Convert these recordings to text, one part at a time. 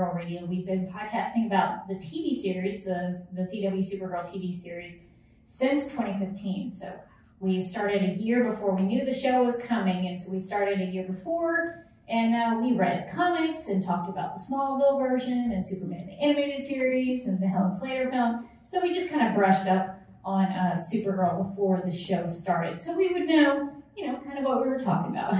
Supergirl Radio. We've been podcasting about the TV series, the, CW Supergirl TV series, since 2015. So we started a year before we knew the show was coming, and so we started a year before, and uh, we read comics and talked about the Smallville version and Superman the animated series and the Helen Slater film. So we just kind of brushed up on uh, Supergirl before the show started, so we would know, you know, kind of what we were talking about.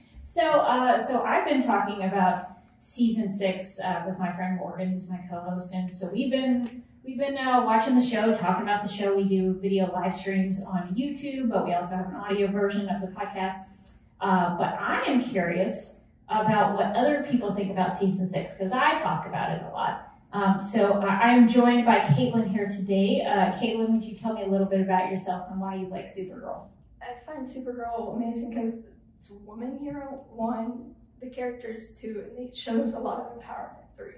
so, uh, so I've been talking about season six uh, with my friend Morgan, who's my co-host, and so we've been we've been uh, watching the show, talking about the show. We do video live streams on YouTube, but we also have an audio version of the podcast. Uh, but I am curious about what other people think about season six because I talk about it a lot. Um, so I am joined by Caitlin here today. Uh, Caitlin, would you tell me a little bit about yourself and why you like Supergirl? I find Supergirl amazing because it's a woman hero, one, the characters, too, and it shows a lot of empowerment, three.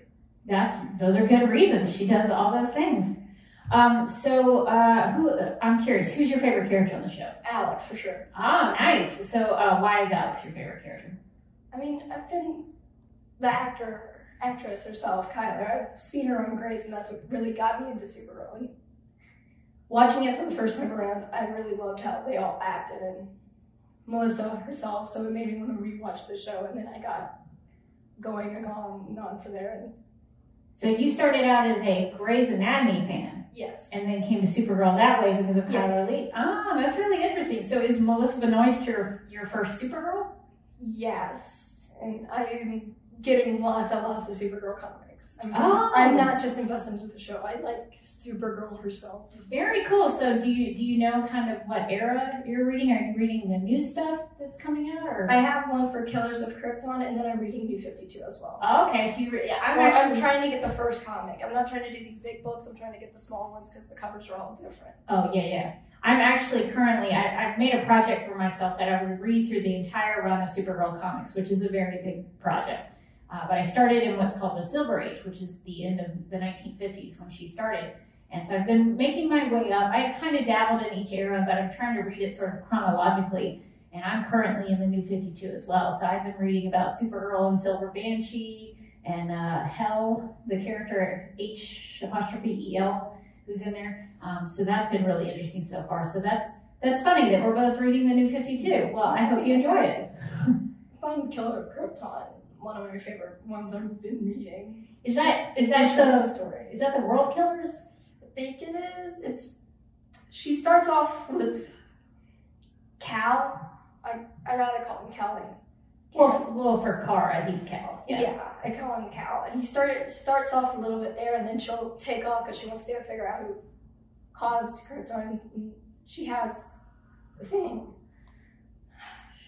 That's those are good reasons. She does all those things. Um, so uh, who I'm curious, who's your favorite character on the show? Alex, for sure. Ah, nice. So uh, why is Alex your favorite character? I mean, I've been the actor actress herself, Chyler. I've seen her on Grey's, and that's what really got me into Supergirl. And watching it for the first time around, I really loved how they all acted, and Melissa herself. So it made me want to rewatch the show, and then I got going and on and on from there. And So you started out as a Grey's Anatomy fan, yes, and then came to Supergirl that way because of Yes. Leigh. Ah, that's really interesting. So is Melissa Benoist your your first Supergirl? yes, and I'm getting lots and lots of Supergirl comics. I'm, Oh. I'm not just invested into the show. I like Supergirl herself. Very cool. So do you do you know kind of what era you're reading? Are you reading the new stuff that's coming out, or? I have one for Killers of Krypton, and then I'm reading New 52 as well. Oh, okay, so you re- I'm Well, actually I'm trying to get the first comic. I'm not trying to do these big books. I'm trying to get the small ones because the covers are all different. Oh yeah, yeah. I'm actually currently I, I've made a project for myself that I would read through the entire run of Supergirl comics, which is a very big project. Uh, but I started in what's called the Silver Age, which is the end of the 1950s when she started. And so I've been making my way up. I kind of dabbled in each era, but I'm trying to read it sort of chronologically. And I'm currently in the New 52 as well. So I've been reading about Supergirl and Silver Banshee and uh, Hell, the character H apostrophe E L, who's in there. Um, so that's been really interesting so far. So that's that's funny that we're both reading the New 52. Well, I hope you enjoy it. Find Killer Krypton, one of my favorite ones I've been reading. Is that is that the story? is that the World Killers? I think it is. It's she starts off with Kal. I I rather call him Kal Well, well, for Kara, he's Kal. Yeah. Yeah, I call him Kal. And he start, starts off a little bit there, and then she'll take off because she wants to figure out who caused Krypton. And she has the thing.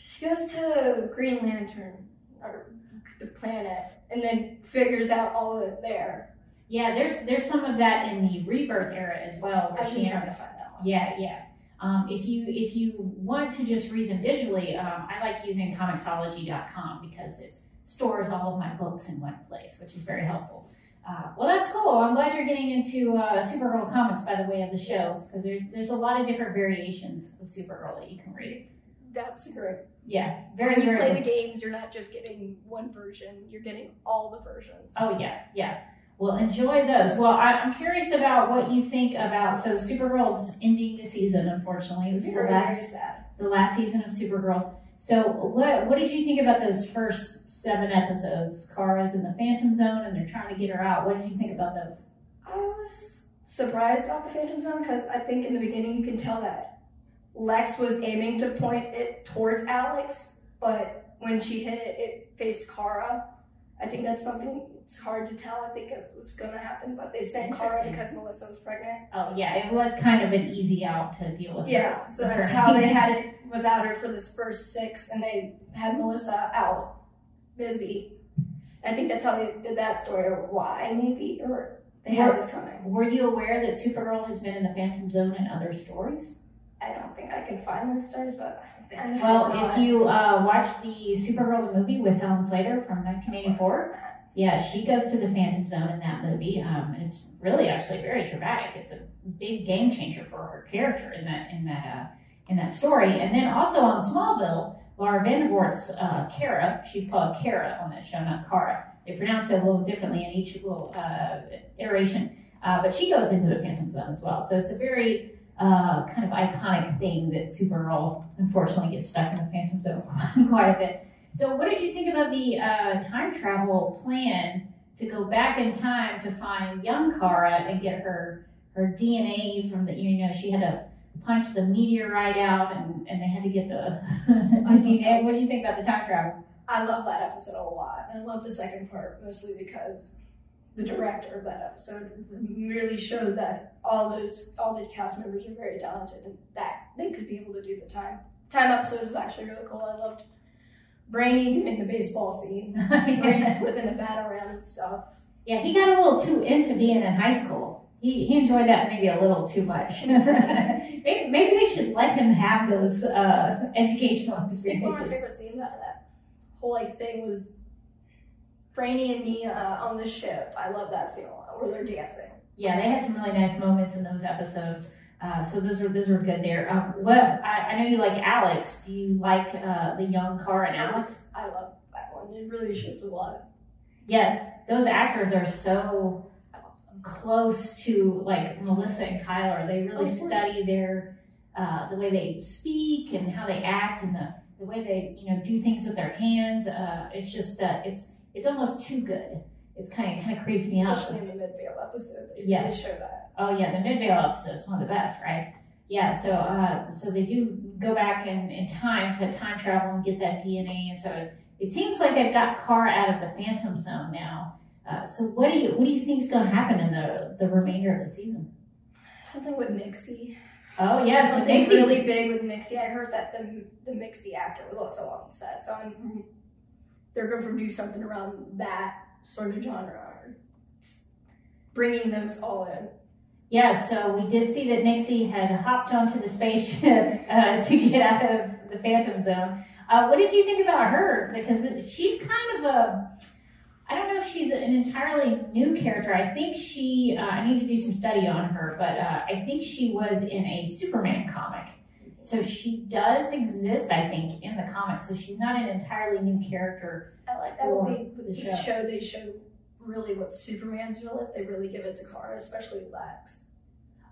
She goes to Green Lantern, or the planet, and then figures out all of it there. Yeah, there's there's some of that in the Rebirth era as well. I've been trying to find that one. Yeah, yeah. Um, if you if you want to just read them digitally, um, I like using Comixology.com because it stores all of my books in one place, which is very helpful. Uh, well, that's cool. I'm glad you're getting into uh, Supergirl comics by the way of the show because there's there's a lot of different variations of Supergirl that you can read. That's great. Yeah, very when you very. play the games, you're not just getting one version; you're getting all the versions. Oh yeah, yeah. Well, enjoy those. Well, I'm curious about what you think about. So, Supergirl's ending the season. Unfortunately, this is the last sad. the last season of Supergirl. So, what what did you think about those first seven episodes? Kara's in the Phantom Zone, and they're trying to get her out. What did you think about those? I was surprised about the Phantom Zone because I think in the beginning you can tell that Lex was aiming to point it towards Alex, but when she hit it, it faced Kara. I think that's something it's hard to tell. I think it was gonna happen, but they sent Kara because Melissa was pregnant. Oh yeah, it was kind of an easy out to deal with. Yeah, so that's how they had it without her for this first six, and they had Melissa out busy. I think that's how they did that story, or why maybe, or they had this coming. Were you aware that Supergirl has been in the Phantom Zone in other stories? I don't think I can find those stars, but Well, if you uh, watch the Supergirl the movie with Helen Slater from 1984, yeah, she goes to the Phantom Zone in that movie, um, and it's really actually very dramatic. It's a big game changer for her character in that in that uh, in that story. And then also on Smallville, Laura Vandervoort's uh, Kara. She's called Kara on that show, not Kara. They pronounce it a little differently in each little uh, iteration. Uh, but she goes into the Phantom Zone as well. So it's a very uh, kind of iconic thing that Supergirl unfortunately gets stuck in the Phantom Zone quite a bit. So what did you think about the uh, time travel plan to go back in time to find young Kara and get her her DNA from the you know she had to punch the meteorite out and, and they had to get the, the DNA. What do you think about the time travel? I love that episode a lot. I love the second part mostly because the director of that episode really showed that all those all the cast members are very talented and that they could be able to do the time. Time episode is actually really cool. I loved Brainy doing the baseball scene he's flipping the bat around and stuff. Yeah, he got a little too into being in high school. He, he enjoyed that maybe a little too much. maybe, maybe they should let him have those uh, educational I think one of my experiences. favorite scenes out of that whole like thing was Brainy and Nia on the ship. I love that scene a lot where they're dancing. Yeah, they had some really nice moments in those episodes. Uh, so those were those were good there. Um, what I, I know you like Alex. Do you like uh, the young Kara and Alex? I love that one. It really shows a lot. Yeah, those actors are so I love them. close to like Melissa and Chyler. They really Oh, study their uh, the way they speak and how they act and the, the way they you know do things with their hands. Uh, it's just that it's it's almost too good. It's kind of kind of creeps me out. Especially in the Midvale episode. They Yes. show that. Oh yeah, the Midvale episode is one of the best, right? Yeah, so uh, so they do go back in, in time to time travel and get that DNA, and so it, it seems like they've got Car out of the Phantom Zone now. Uh, so what do you what do you think is going to happen in the the remainder of the season? Something with Nixie. Oh yeah, so Something Nixie, really big with Nixie. I heard that the the Nixie actor was also on set, so I'm, they're going to produce something around that sort of genre, or bringing those all in. yeah. So we did see that Nixie had hopped onto the spaceship uh, to get out of the Phantom Zone. Uh, what did you think about her? Because she's kind of a I don't know if she's an entirely new character. I think she, uh, I need to do some study on her, but uh, I think she was in a Superman comic. So she does exist, I think, in the comics. So she's not an entirely new character. I like that with, the, with the this show. show. They show really what Superman's role is. They really give it to Kara, especially Lex.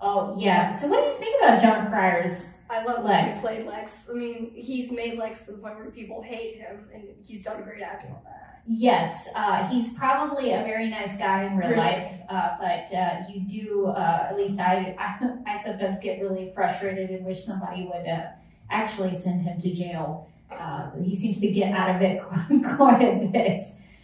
Oh, yeah. So what do you think about Jon Cryer's? I love Lex. Lex. He played Lex. I mean, he's made Lex to the point where people hate him, and he's done great acting on that. Yes, uh, he's probably a very nice guy in real Really? life, uh, but uh, you do, uh, at least I, I, I sometimes get really frustrated and wish somebody would uh, actually send him to jail. Uh, he seems to get out of it quite, a bit.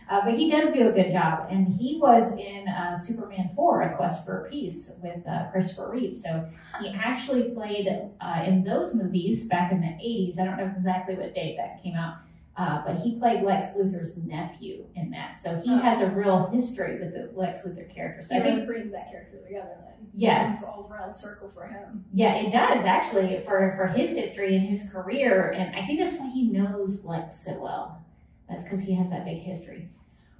Uh, but he does do a good job, and he was in uh, Superman 4, A Quest for Peace, with uh, Christopher Reeve. So he actually played uh, in those movies back in the 80s. I don't know exactly what date that came out. Uh, but he played Lex Luthor's nephew in that, so he Oh. has a real history with the Lex Luthor character. So He I think, really brings that character together then. Yeah. It's all around circle for him. yeah, it does actually for for his history and his career, and I think that's why he knows Lex so well. That's because he has that big history.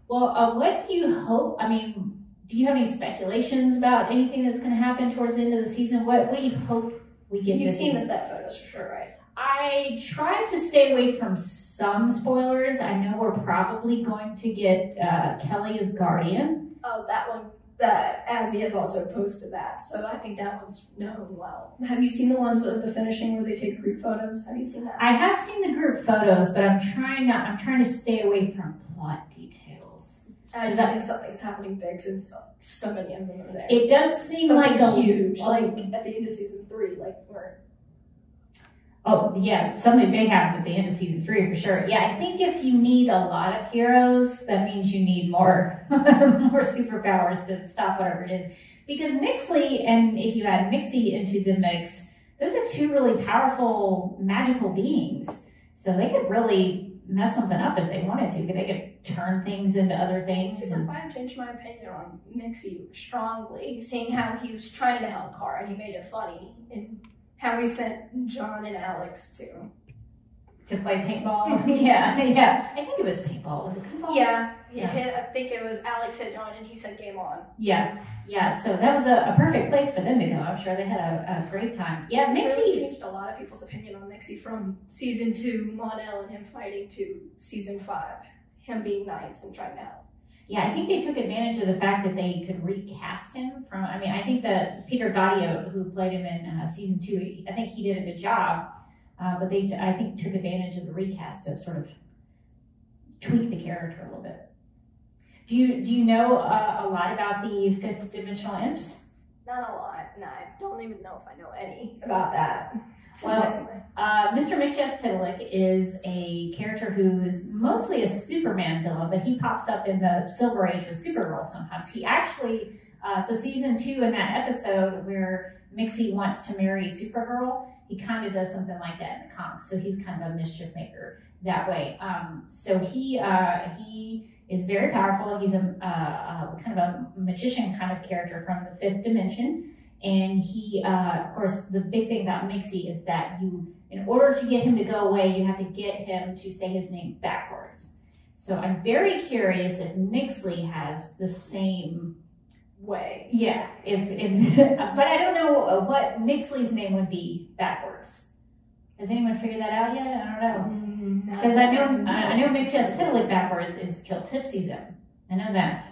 Well, uh, what do you hope? I mean, do you have any speculations about anything that's going to happen towards the end of the season? What What do you hope we get? You've seen the set photos for sure, right? I try to stay away from some spoilers. I know we're probably going to get uh, Kelly as Guardian. Oh, that one. That Azie has also posted that, so I think that one's known well. Have you seen the ones of the finishing where they take group photos? Have you seen that? I have seen the group photos, but I'm trying not. I'm trying to stay away from plot details. I just that- think something's happening big since so many of them are there. It does seem Something like a huge, like at the end of season three, like where Oh yeah, something big happened at the end of season three for sure. Yeah, I think if you need a lot of heroes, that means you need more more superpowers to stop whatever it is. Because Nyxly and if you add Mxy into the mix, those are two really powerful magical beings. So they could really mess something up if they wanted to. Because They could turn things into other things. season five changed my opinion on Mxy strongly, seeing how he was trying to help Kara and he made it funny, and how we sent John and Alex to to play paintball. yeah, yeah. I think it was paintball. Was it paintball? Yeah, Yeah. hit, I think it was Alex hit John and he said game on. Yeah, yeah. So that was a, a perfect place for them to go. I'm sure they had a, a great time. Yeah, It really Mxy. changed a lot of people's opinion on Mxy from season two, Mon-El and him fighting to season five, him being nice and trying to help. Yeah, I think they took advantage of the fact that they could recast him from. I mean, I think that Peter Gadiot, who played him in uh, season two, I think he did a good job. Uh, but they, I think, took advantage of the recast to sort of tweak the character a little bit. Do you do you know uh, a lot about the fifth dimensional imps? Not a lot, and I don't even know if I know any about that. Well. Uh, Mr. Mixyas is a character who is mostly a Superman villain, but he pops up in the Silver Age with Supergirl sometimes. He actually, uh, so season two in that episode where Mixie wants to marry Supergirl, he kind of does something like that in the comics. So he's kind of a mischief maker that way. Um, so he uh, he is very powerful. He's a uh, uh, kind of a magician kind of character from the fifth dimension. And he, uh, of course, the big thing about Mxy is that you, in order to get him to go away, you have to get him to say his name backwards. So I'm very curious if Nyxly has the same, Way. yeah, if, if but I don't know what Nyxly's name would be backwards. Has anyone figured that out yet? I don't know. Because I know, I I know Mxyzptlk backwards is Kltpzyxm. I know that.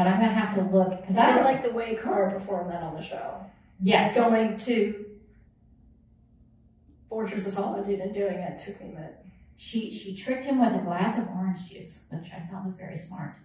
But I'm gonna have to look, because I I like the way Kara performed that on the show. yes. Going to Fortress of Solitude and doing it took me a minute. She she tricked him with a glass of orange juice, which I thought was very smart.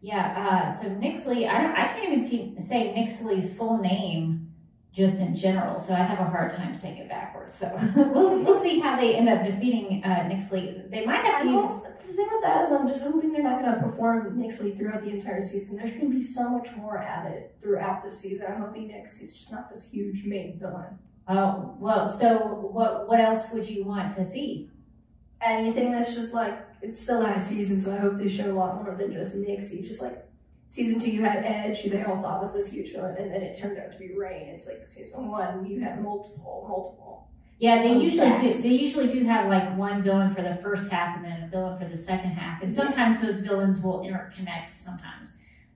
Yeah. Uh, so Nyxly, I don't, I can't even see, say Nyxly's full name just in general, so I have a hard time saying it backwards. So we'll we'll see how they end up defeating uh, Nyxly. They might have I to use. the thing with that is I'm just hoping they're not going to perform Nyxly throughout the entire season. There's going to be so much more added throughout the season. I'm hoping Nixie's just not this huge main villain. Oh well, so what what else would you want to see? Anything that's just like, it's the last season, so I hope they show a lot more than just Nixie. Just like season two, you had Edge, who they all thought was this huge villain, and then it turned out to be Reign. It's like season one, you had multiple, multiple. Yeah, they usually do. They usually do have like one villain for the first half and then a villain for the second half, and sometimes those villains will interconnect. Sometimes,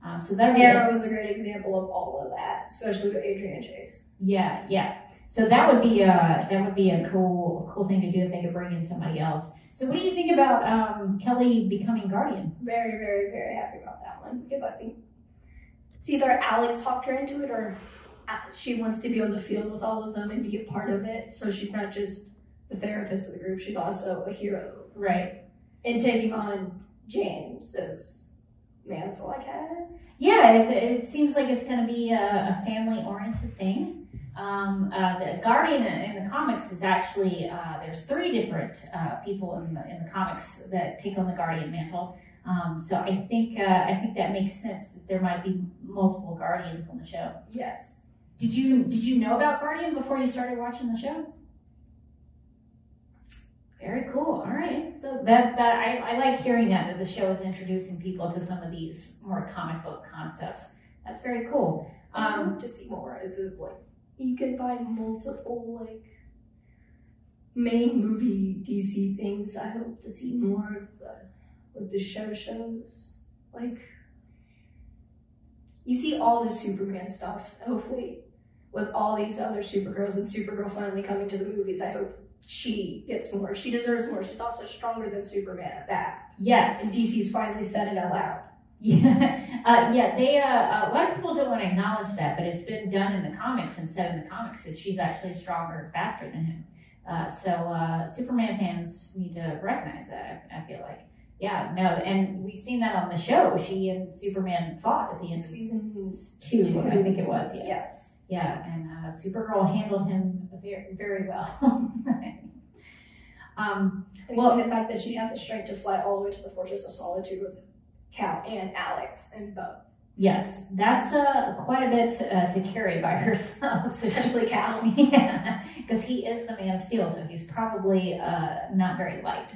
um, so that Arrow was a great example of all of that, especially with Adrian Chase. yeah, yeah. So that would be a that would be a cool cool thing to do if they could bring in somebody else. So what do you think about um, Kelly becoming Guardian? Very, very, very happy about that one because I think it's either Alex talked her into it or she wants to be on the field with all of them and be a part of it. So she's not just the therapist of the group; she's also a hero Right. and taking on James's mantle, I guess. Yeah, it, it seems like it's going to be a, a family oriented thing. Um, uh, the Guardian in the comics is actually uh, there's three different uh, people in the in the comics that take on the Guardian mantle. Um, so I think uh, I think that makes sense that there might be multiple Guardians on the show. Yes. Did you did you know about Guardian before you started watching the show? Very cool. All right. So that that I, I like hearing that that the show is introducing people to some of these more comic book concepts. That's very cool. I Um, hope to see more. Is is like you can buy multiple like main movie DC things. I hope to see more of the with the show shows. Like you see all the Superman stuff. Hopefully, with all these other Supergirls and Supergirl finally coming to the movies, I hope she gets more. She deserves more. She's also stronger than Superman at that. yes. And DC's finally said it out loud. Yeah, uh, yeah. They uh, uh, a lot of people don't want to acknowledge that, but it's been done in the comics and said in the comics that she's actually stronger faster than him. Uh, so uh, Superman fans need to recognize that. I, I feel like, yeah, no, and we've seen that on the show. She and Superman fought at the end of Season two, two. I think it was. Yeah, Yes. yeah, and uh, Supergirl handled him very, very well. um, And Well- the fact that she had the strength to fly all the way to the Fortress of Solitude with Kal and Alex and both. yes, that's uh, quite a bit uh, to carry by herself. Especially Kal. Yeah, because he is the man of steel, so he's probably uh, not very light.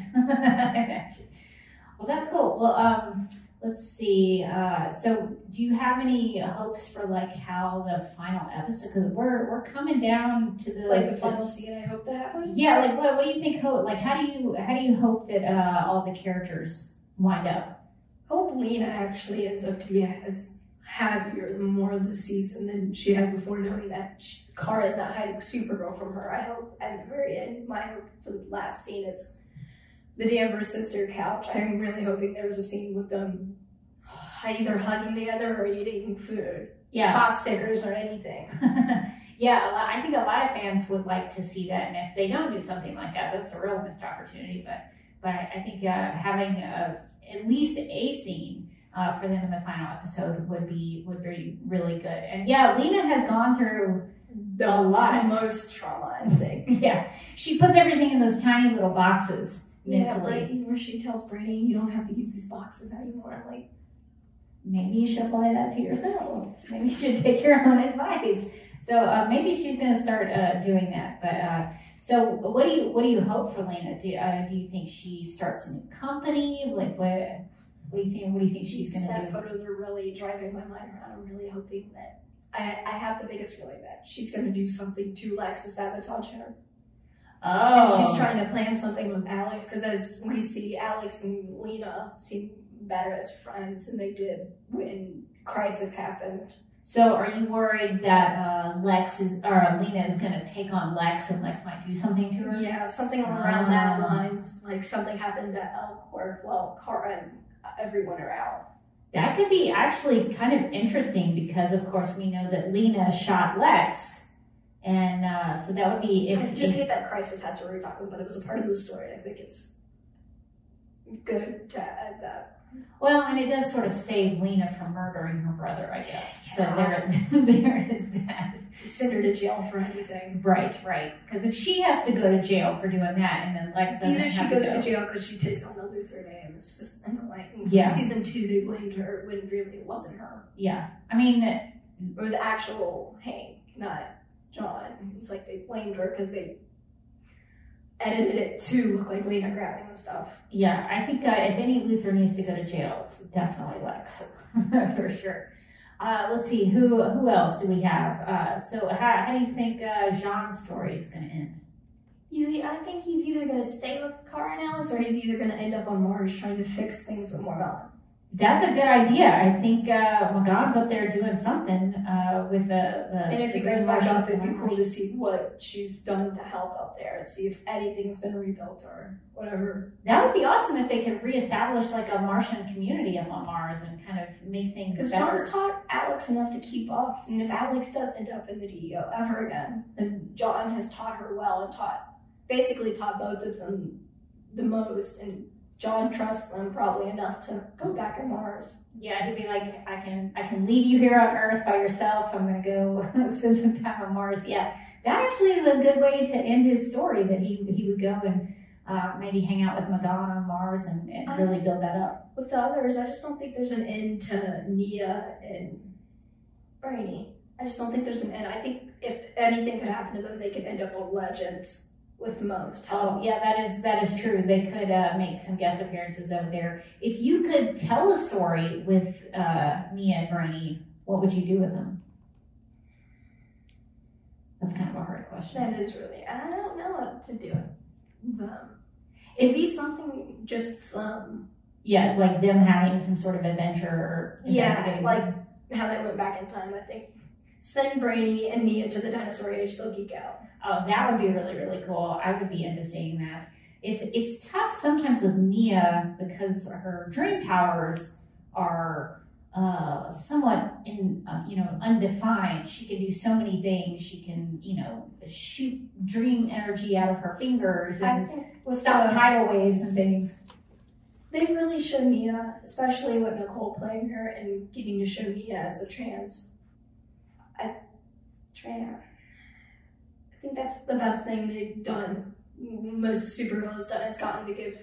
Well, that's cool. Well, um, let's see. Uh, so, do you have any hopes for like how the final episode? Because we're we're coming down to the Like the final scene, I hope that happens. Yeah, like what what do you think? Hope like how do you how do you hope that uh, all the characters wind up? Hope Lena actually ends up to be as happier more of the season than she has before, knowing that sh Kara is not hiding Supergirl from her. I hope at the very end, my hope for the last scene is the Danvers sister couch. I'm really hoping there was a scene with them either hugging together or eating food, Yeah. hot stickers or anything. yeah, a lot, I think a lot of fans would like to see that, and if they don't do something like that, that's a real missed opportunity. But but I, I think uh, having a, at least a scene uh, for them in the final episode would be would be really good. And yeah, Lena has gone through. The A lot. most trauma, I think. Yeah, she puts everything in those tiny little boxes mentally. Yeah. Brady, where she tells Brady, you don't have to use these boxes anymore. I'm like, maybe you should apply that to yourself. Maybe you should take your own advice. So uh, maybe she's going to start uh, doing that. But uh, so what do you what do you hope for Lena? Do uh, do you think she starts a new company? Like what what do you think? What do you think she's going to set do? photos are really driving my mind around. I'm really hoping that I, I have the biggest feeling that she's going to do something to Lex to sabotage her. Oh. And Oh, she's trying to plan something with Alex because as we see, Alex and Lena seem better as friends than they did when Crisis happened. So are you worried that uh, Lex is or Lena is going to take on Lex and Lex might do something to her? Yeah, something around that Ah. lines. Like something happens at Elk where, well, Kara and everyone are out. That could be actually kind of interesting because, of course, we know that Lena shot Lex, and uh, so that would be if, I just if hate that Crisis had to revive him, but it was a part of the story. I think it's good to add that. Well, and it does sort of save Lena from murdering her brother, I guess. So Yeah. there, there is that. Send her to jail for anything. Right, right. Because if she has to go to jail for doing that, and then Lex It's doesn't either she goes to to jail because she takes on the Luthor name. It's just annoying. Yeah. Season two, they blamed her when really it wasn't her. Yeah, I mean, It was actual Hank, not John. It's like they blamed her because they edited it to look like Lena grabbing the stuff. yeah. I think uh, if any Luthor needs to go to jail, it's definitely Lex for sure. Uh, let's see who who else do we have? Uh, so how, how do you think uh, Jean's story is going to end? He's, I think he's either going to stay with Kara and Alex or he's either going to end up on Mars trying to fix things with Morgan. That's a good idea. I think uh, M'gann's up there doing something uh, with the, the. And if the Green back up, it'd be cool to see what she's done to help up there and see if anything's been rebuilt or whatever. That would be awesome if they could reestablish like a Martian community on Mars and kind of make things Because. John's taught Alex enough to keep up, and if Alex does end up in the DEO ever again, then John has taught her well and taught, basically taught both of them the most, and John trusts them probably enough to go back to Mars. Yeah, he'd be like, I can, I can leave you here on Earth by yourself. I'm gonna go spend some time on Mars. Yeah, that actually is a good way to end his story. That he he would go and uh, maybe hang out with M'gann on Mars and, and really build that up. With the others, I just don't think there's an end to Nia and Brainy. I just don't think there's an end. I think if anything could happen to them, they could end up on Legends with most. Oh, yeah, that is that is true. They could uh, make some guest appearances over there. If you could tell a story with uh, Nia and Bernie, what would you do with them? That's kind of a hard question. That is really, I don't know what to do. Um, it'd be something just, um, Yeah, like them having some sort of adventure or yeah, like how they went back in time, I think. Send Brainy and Nia to the dinosaur age, they'll geek out. Oh, that would be really, really cool. I would be into seeing that. It's it's tough sometimes with Mia because her dream powers are uh, somewhat in uh, you know undefined. She can do so many things. She can you know shoot dream energy out of her fingers and stop the- tidal waves and things. They really show Mia, especially with Nicole playing her and getting to show Mia as a trans. I. I think that's the best thing they've done. Most superheroes done has gotten to give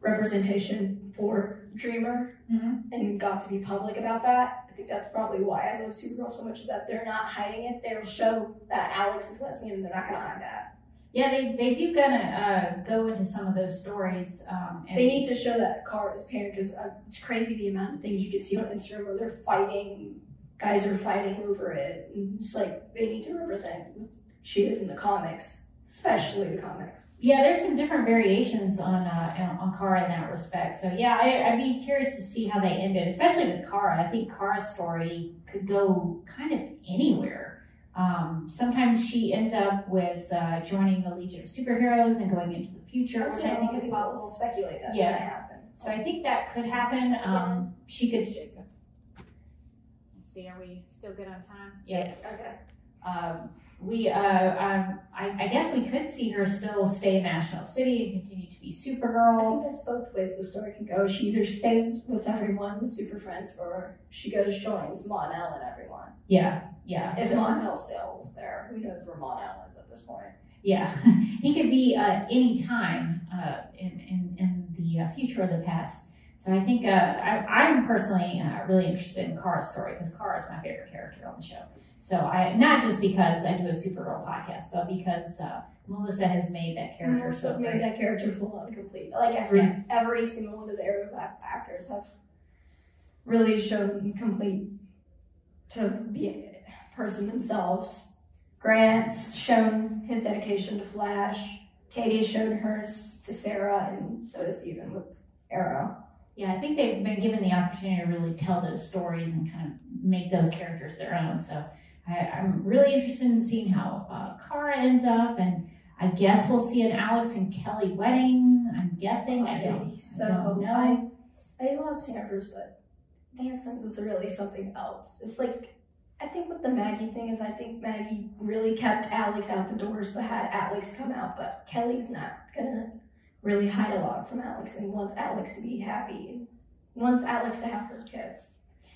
representation for Dreamer Mhm. and got to be public about that. I think that's probably why I love Supergirl so much is that they're not hiding it. They'll show that Alex is lesbian and they're not gonna hide that. Yeah, they, they do gonna uh, go into some of those stories. Um, They need to show that Kara's parent because uh, it's crazy the amount of things you can see on Instagram where they're fighting, guys are fighting over it. And it's like they need to represent what she is in the comics, especially the comics. Yeah, there's some different variations on uh, on Kara in that respect. So yeah, I, I'd be curious to see how they end it, especially with Kara. I think Kara's story could go kind of anywhere. Um, sometimes she ends up with uh, joining the Legion of Superheroes and going into the future, That's which I think is possible. Speculate that's Yeah. gonna happen. So I think that could happen. Um, she could. Let's see, are we still good on time? Yes. Okay. Um, we, uh, um, I, I guess we could see her still stay in National City and continue to be Supergirl. I think that's both ways the story can go. She either stays with everyone, the Super Friends, or she goes joins Mon-El and everyone. Yeah, yeah. If so- Mon-El still is there, who knows where Mon-El is at this point? Yeah, he could be uh, any time uh, in, in, in the uh, future or the past. So I think uh, I, I'm personally uh, really interested in Kara's story because Kara is my favorite character on the show. So I not just because I do a Supergirl podcast, but because uh, Melissa has made that character Melissa's so made great. that character full on complete. Like every Yeah. every single one of the Arrow actors have really shown complete to be a person themselves. Grant's shown his dedication to Flash. Katie's shown hers to Sarah, and so does Steven with Arrow. Yeah, I think they've been given the opportunity to really tell those stories and kind of make those characters their own. So I, I'm really interested in seeing how uh, Kara ends up, and I guess we'll see an Alex and Kelly wedding. I'm guessing. I don't, so I don't know. I I love Sanvers, but dancing is really something else. It's like I think with the Maggie thing is I think Maggie really kept Alex out the doors, but had Alex come out. But Kelly's not gonna really hide a lot from Alex and wants Alex to be happy and wants Alex to have her kids.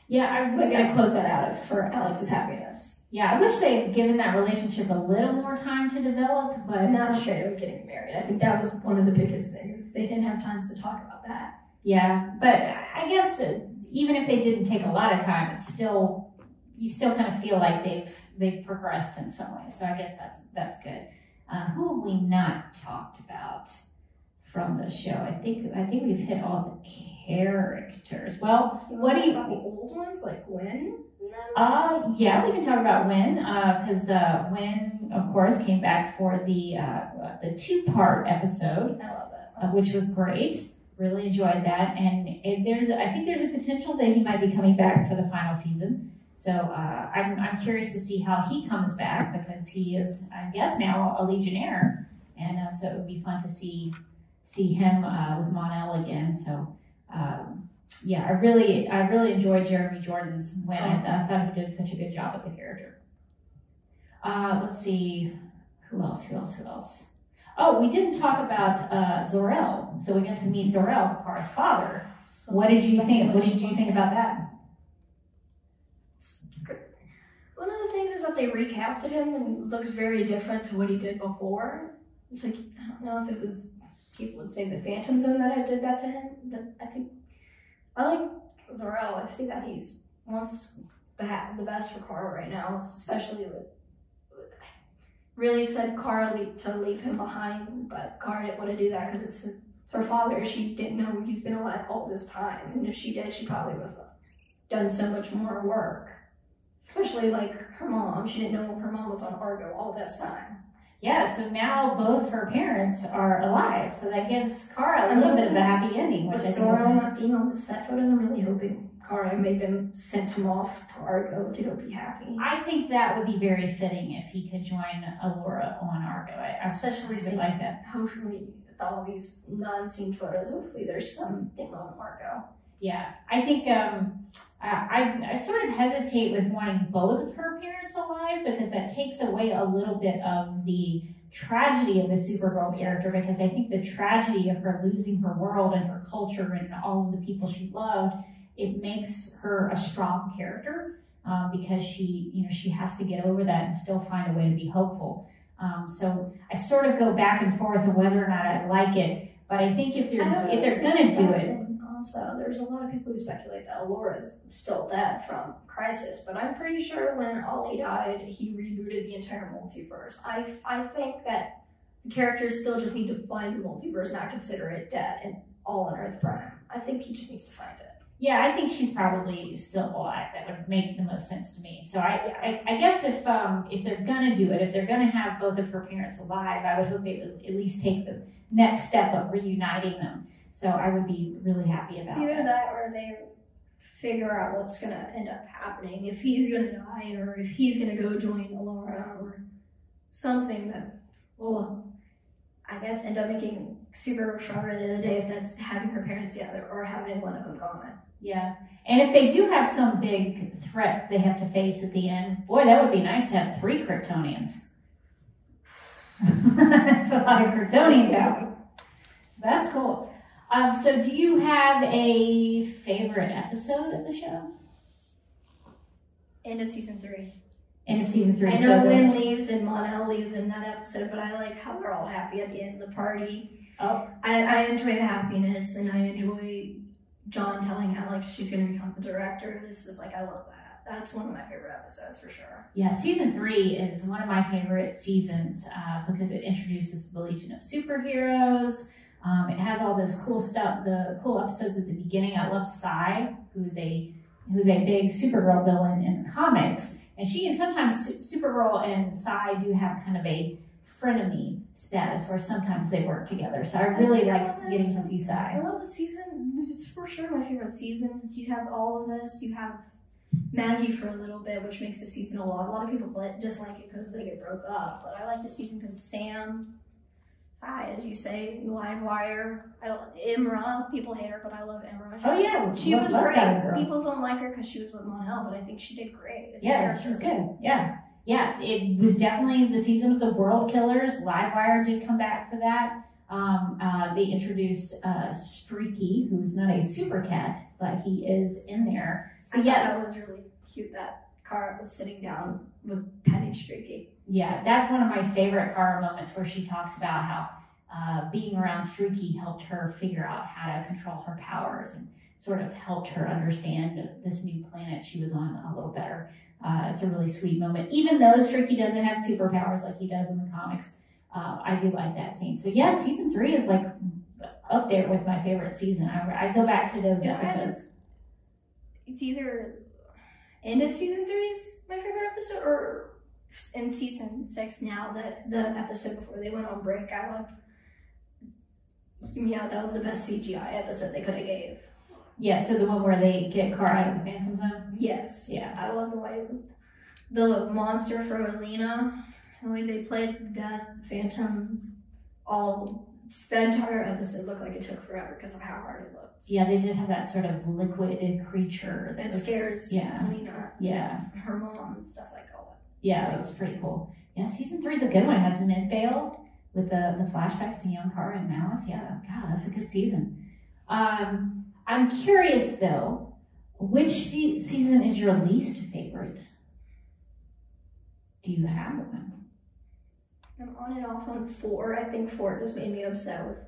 yeah, I, I'm gonna close that out of for Alex's happiness. yeah, I wish they had given that relationship a little more time to develop, but Not straight away getting married. I think that was one of the biggest things. They didn't have time to talk about that. Yeah, but I guess even if they didn't take a lot of time, it's still you still kind of feel like they've they've progressed in some ways. So I guess that's that's good. Uh, who have we not talked about from the show? I think I think we've hit all the characters. Well, What do you- about the old ones like Gwen? No. uh, yeah, we can talk about Winn because uh, Winn, of course, came back for the uh, the two part episode. I love that. uh, which was great. Really enjoyed that, and it, there's I think there's a potential that he might be coming back for the final season. So uh, I'm I'm curious to see how he comes back because he is I guess now a Legionnaire, and uh, so it would be fun to see see him uh, with Mon-El again. So. Um, yeah, I really, I really enjoyed Jeremy Jordan's Winn I, I thought he did such a good job with the character. Uh, let's see, who else? Who else? Who else? Oh, we didn't talk about uh, Zor-El. So we got to meet Zor-El, Kara's father. What did you think? What did you think about that? One of the things is that they recasted him and looks very different to what he did before. It's like I don't know if it was people would say the Phantom Zone that I did that to him, but I think I like Zor-El. I see that he's wants the the best for Kara right now, especially with. Really said Kara to leave him behind, but Kara didn't want to do that because it's, it's her father. She didn't know he's been alive all this time, and if she did, she probably would have done so much more work. Especially like her mom. She didn't know her mom was on Argo all this time. Yeah, so now both her parents are alive, so that gives Kara a little bit of a happy ending, which I Zora think not being on the set photos, I'm really hoping Kara made them sent him off to Argo to go be happy. I think that would be very fitting if he could join Alura on Argo. I, Especially seeing, like that. hopefully, with all these non-scene photos, hopefully there's something on Argo. Yeah, I think um, I, I, sort of hesitate with wanting both of her parents alive because that takes away a little bit of the tragedy of the Supergirl character Yes. because I think the tragedy of her losing her world and her culture and all of the people she loved, it makes her a strong character um, because she, you know, she has to get over that and still find a way to be hopeful. Um, so I sort of go back and forth on whether or not I like it, but I think if they're if they're gonna do it, Also, there's a lot of people who speculate that Alura is still dead from Crisis, but I'm pretty sure when Ollie died, he rebooted the entire multiverse. I, I think that the characters still just need to find the multiverse, not consider it dead and all on Earth Prime. I think he just needs to find it. Yeah, I think she's probably still alive. That would make the most sense to me. So I, I, I guess if um if they're gonna do it, if they're gonna have both of her parents alive, I would hope they would at least take the next step of reuniting them. So I would be really happy It's about either that. that or they figure out what's gonna end up happening. If he's gonna die or if he's gonna go join Alura or something that will, I guess, end up making Super stronger the the day if that's having her parents together or having one of them gone. Yeah, and if they do have some big threat they have to face at the end, boy, that would be nice to have three Kryptonians. That's a lot of Kryptonian power. So that's cool. Um, so do you have a favorite episode of the show? End of season three. End of season three. I know the- Lynn leaves and Mon-El leaves in that episode, but I like how they're all happy at the end of the party. Oh. I, I enjoy the happiness and I enjoy John telling Alex she's gonna become the director. This is like I love that. That's one of my favorite episodes for sure. Yeah, season three is one of my favorite seasons uh, because it introduces the Legion of Superheroes. Um, it has all those cool stuff, the cool episodes at the beginning. I love Psi, who's a who's a big Supergirl villain in the comics, and she and sometimes Su- Supergirl and Psi do have kind of a frenemy status where sometimes they work together. So I really like getting to see see I love the season. It's for sure my favorite season. You have all of this. You have Maggie for a little bit, which makes the season a lot. A lot of people li- dislike it because they get broke up, but I like the season because Sam, Psi, as you say, Livewire, I, Imra. People hate her, but I love Imra. Oh yeah, She was great. People don't like her because she was with Mon-El, but I think she did great. Yeah, she was good. Yeah. Yeah, it was definitely the season of the World Killers. Livewire did come back for that. Um, uh, they introduced uh, Streaky, who's not a super cat, but he is in there. So I yeah, that was really cute. That Kara was sitting down with penny Streaky. yeah, that's one of my favorite Kara moments where she talks about how uh, being around Streaky helped her figure out how to control her powers and sort of helped her understand this new planet she was on a little better. Uh, it's a really sweet moment. Even though Streaky doesn't have superpowers like he does in the comics, uh, I do like that scene. So yeah, season three is like up there with my favorite season. I, I go back to those Yeah, episodes. it's either end of season three is my favorite episode or in season six now that the episode before they went on break I loved yeah that was the best CGI episode they could have gave Yeah, so the one where they get Kara out of the Phantom Zone. yes Yeah. I love the way the monster for Alina the way they played death phantoms all the entire episode looked like it took forever because of how hard it looked Yeah, they did have that sort of liquid creature that was- scares Yeah, Alina yeah, her mom and stuff like all that yeah. it was pretty cool. Yeah, season three is a good one. It has Midvale with the the flashbacks to young Kara and Malice. Yeah, God, that's a good season. Um, I'm curious though, which se- season is your least favorite? Do you have one? I'm on and off on four. I think four just made me upset with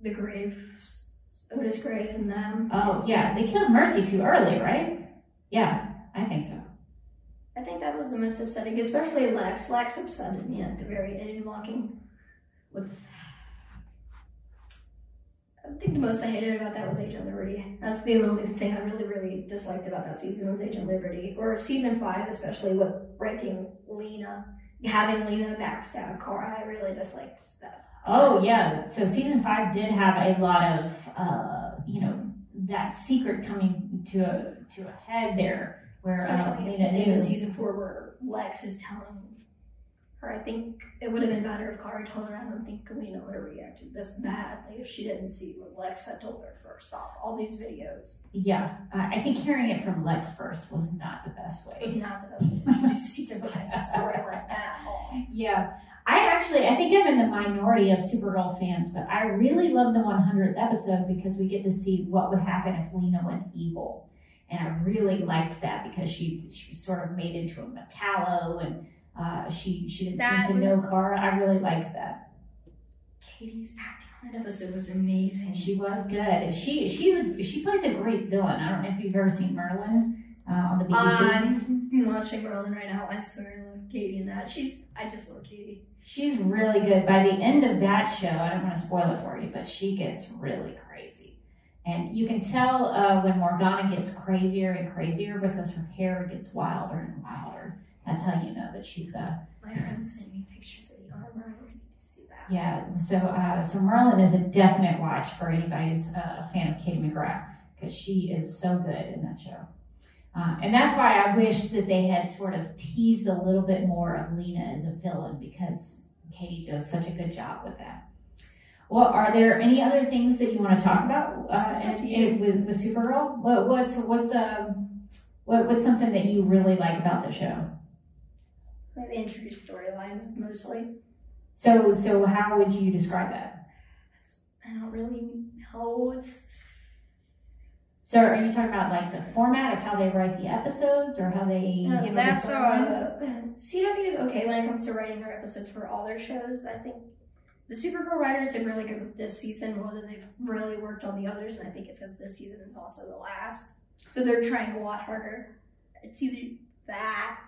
the Graves, Otis Grave and them. Oh yeah, they killed Mercy too early, right? Yeah, I think so. I think that was the most upsetting, especially Lex. Lex upsetted me at the very end, walking with. I think the most I hated about that was Agent Liberty. That's the only thing I really, really disliked about that season was Agent Liberty, or season five, especially with breaking Lena, having Lena backstab Cora. I really disliked that. Oh yeah, so season five did have a lot of uh, you know that secret coming to a to a head there, where uh, Lena at the end knew. season four, where Lex is telling her, I think it would have been better if Kara told her. I don't think Lena would have reacted this badly if she didn't see what Lex had told her first off. All these videos Yeah, uh, I think hearing it from Lex first was not the best way. it was not the best way to do season five's storyline at all. Yeah, I actually I think I'm in the minority of Supergirl fans, but I really love the 100th episode because we get to see what would happen if Lena went evil, and I really liked that because she she was sort of made into a Metallo and. Uh, she she didn't That seem to know was- Kara. I really liked that. Katie's acting on that episode was amazing. She was good. She she's a, she plays a great villain. I don't know if you've ever seen Merlin. uh, on the BBC. I'm watching Merlin right now. I swear I love Katie in that. She's I just love Katie. She's really good. By the end of that show, I don't want to spoil it for you, but she gets really crazy. And you can tell uh, when Morgana gets crazier and crazier because her hair gets wilder and wilder. That's how you know that she's a. My friend sent me pictures of the armor. I need to see that. Yeah, so uh, so Merlin is a definite watch for anybody who's uh, a fan of Katie McGrath because she is so good in that show. Uh, and that's why I wish that they had sort of teased a little bit more of Lena as a villain because Katie does such a good job with that. Well, are there any other things that you want to talk about uh, It's up to and- and with, with Supergirl? What, what's what's um what, what's something that you really like about the show? They introduce storylines mostly. So so how would you describe that? I don't really know. It's So are you talking about like the format of how they write the episodes or how they Uh, that's the uh, CW is okay when it comes to writing their episodes for all their shows. I think the Supergirl writers did really good with this season more than they've really worked on the others, and I think it's because this season is also the last. So they're trying a lot harder. It's either that.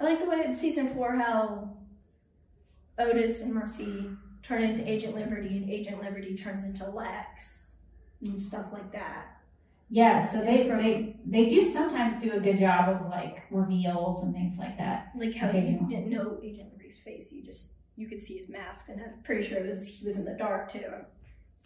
I like the way in season four how Otis and Mercy turn into Agent Liberty, and Agent Liberty turns into Lex and stuff like that. Yeah, so they, From- they they do sometimes do a good job of like reveals and things like that. Like how Okay, you didn't know Agent Liberty's face, you just you could see his mask, and I'm pretty sure it was he was in the dark too.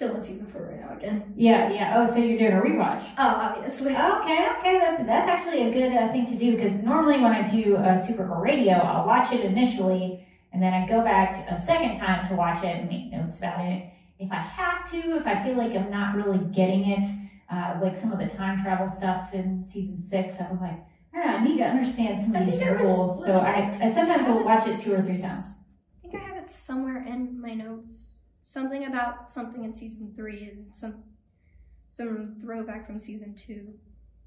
Still in season four right now again. Yeah, yeah. Oh, so you're doing a rewatch. Oh, obviously. Okay, okay, that's that's actually a good uh, thing to do because normally when I do uh, Supergirl Radio, I'll watch it initially and then I go back a second time to watch it and make notes about it. If I have to, if I feel like I'm not really getting it, uh, like some of the time travel stuff in season six, I was like, I don't know, I need to understand some I of these think there was- rules. So I, I sometimes will watch it two or three times. I think I have it somewhere in my notes. Something about something in season three and some some throwback from season two.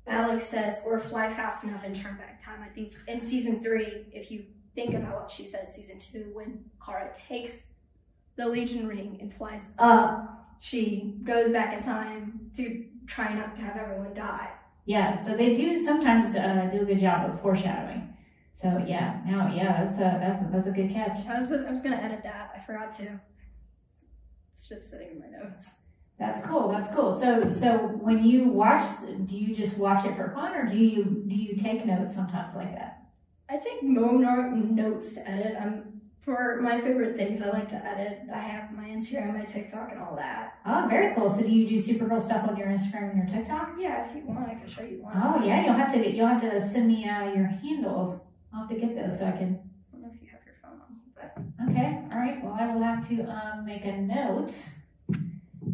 Alex says, or fly fast enough and turn back time. I think in season three, if you think about what she said in season two, when Kara takes the Legion ring and flies up, she goes back in time to try not to have everyone die. Yeah, so they do sometimes uh, do a good job of foreshadowing. So yeah, no, yeah, that's a that's a, that's a good catch. I was I was gonna edit that. I forgot to. It's just sitting in my notes. That's cool. That's cool. So, so when you watch, do you just watch it for fun, or do you do you take notes sometimes like that? I take no- notes to edit. Um, for my favorite things, I like to edit. I have my Instagram, my TikTok, and all that. Oh, very cool. So, do you do Supergirl stuff on your Instagram and your TikTok? Yeah, if you want, I can show you one. Oh, yeah. You'll have to get. You'll have to send me uh, your handles. I'll have to get those so I can. I don't know if you have your phone on, but Okay. All right. Well, I will have to um, make a note.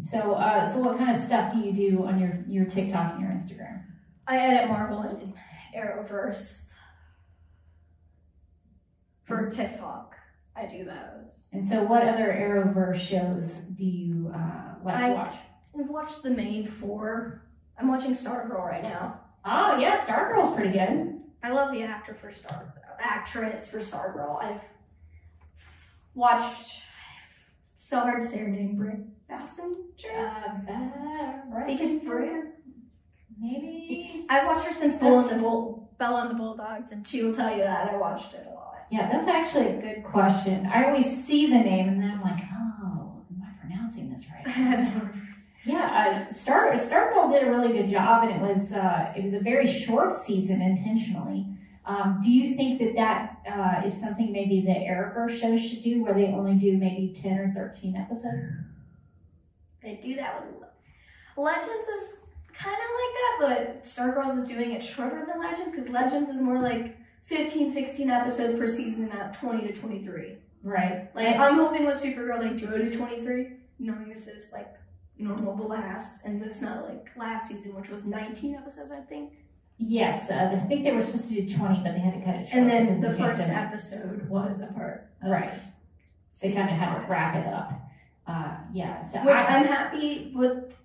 So, uh, so what kind of stuff do you do on your your TikTok and your Instagram? I edit Marvel and Arrowverse. For TikTok, I do those. And so, what other Arrowverse shows do you uh, like to watch? I've watched the main four. I'm watching Stargirl right now. Oh, yeah. Stargirl's pretty good. I love the actor for Star actress for Stargirl. I've watched so hard to say her name, Britt Bassinger. Uh, I think it's Britt. Maybe. I've watched her since Bella and the Bull, Bella and the Bulldogs, and she will tell you that I watched it a lot. Yeah, that's actually a good question. I always see the name and then I'm like, oh, am I pronouncing this right? Yeah, uh, Star Stargirl did a really good job, and it was uh, it was a very short season intentionally. Um, do you think that that uh, is something maybe the Arrowverse shows should do, where they only do maybe ten or thirteen episodes? they do that with Legends is kind of like that, but Stargirls is doing it shorter than Legends because Legends is more like 15, 16 episodes per season at 20 to 23. Right. Like I'm hoping with Supergirl they go to 23, knowing this is like normal blast, and it's not like last season, which was 19 episodes, I think. Yes, uh, I think they were supposed to do twenty, but they had to cut it short. And then because the first episode was a part. Of Right. They kind of had to wrap it up. Uh, yeah. So Which I, I'm happy with.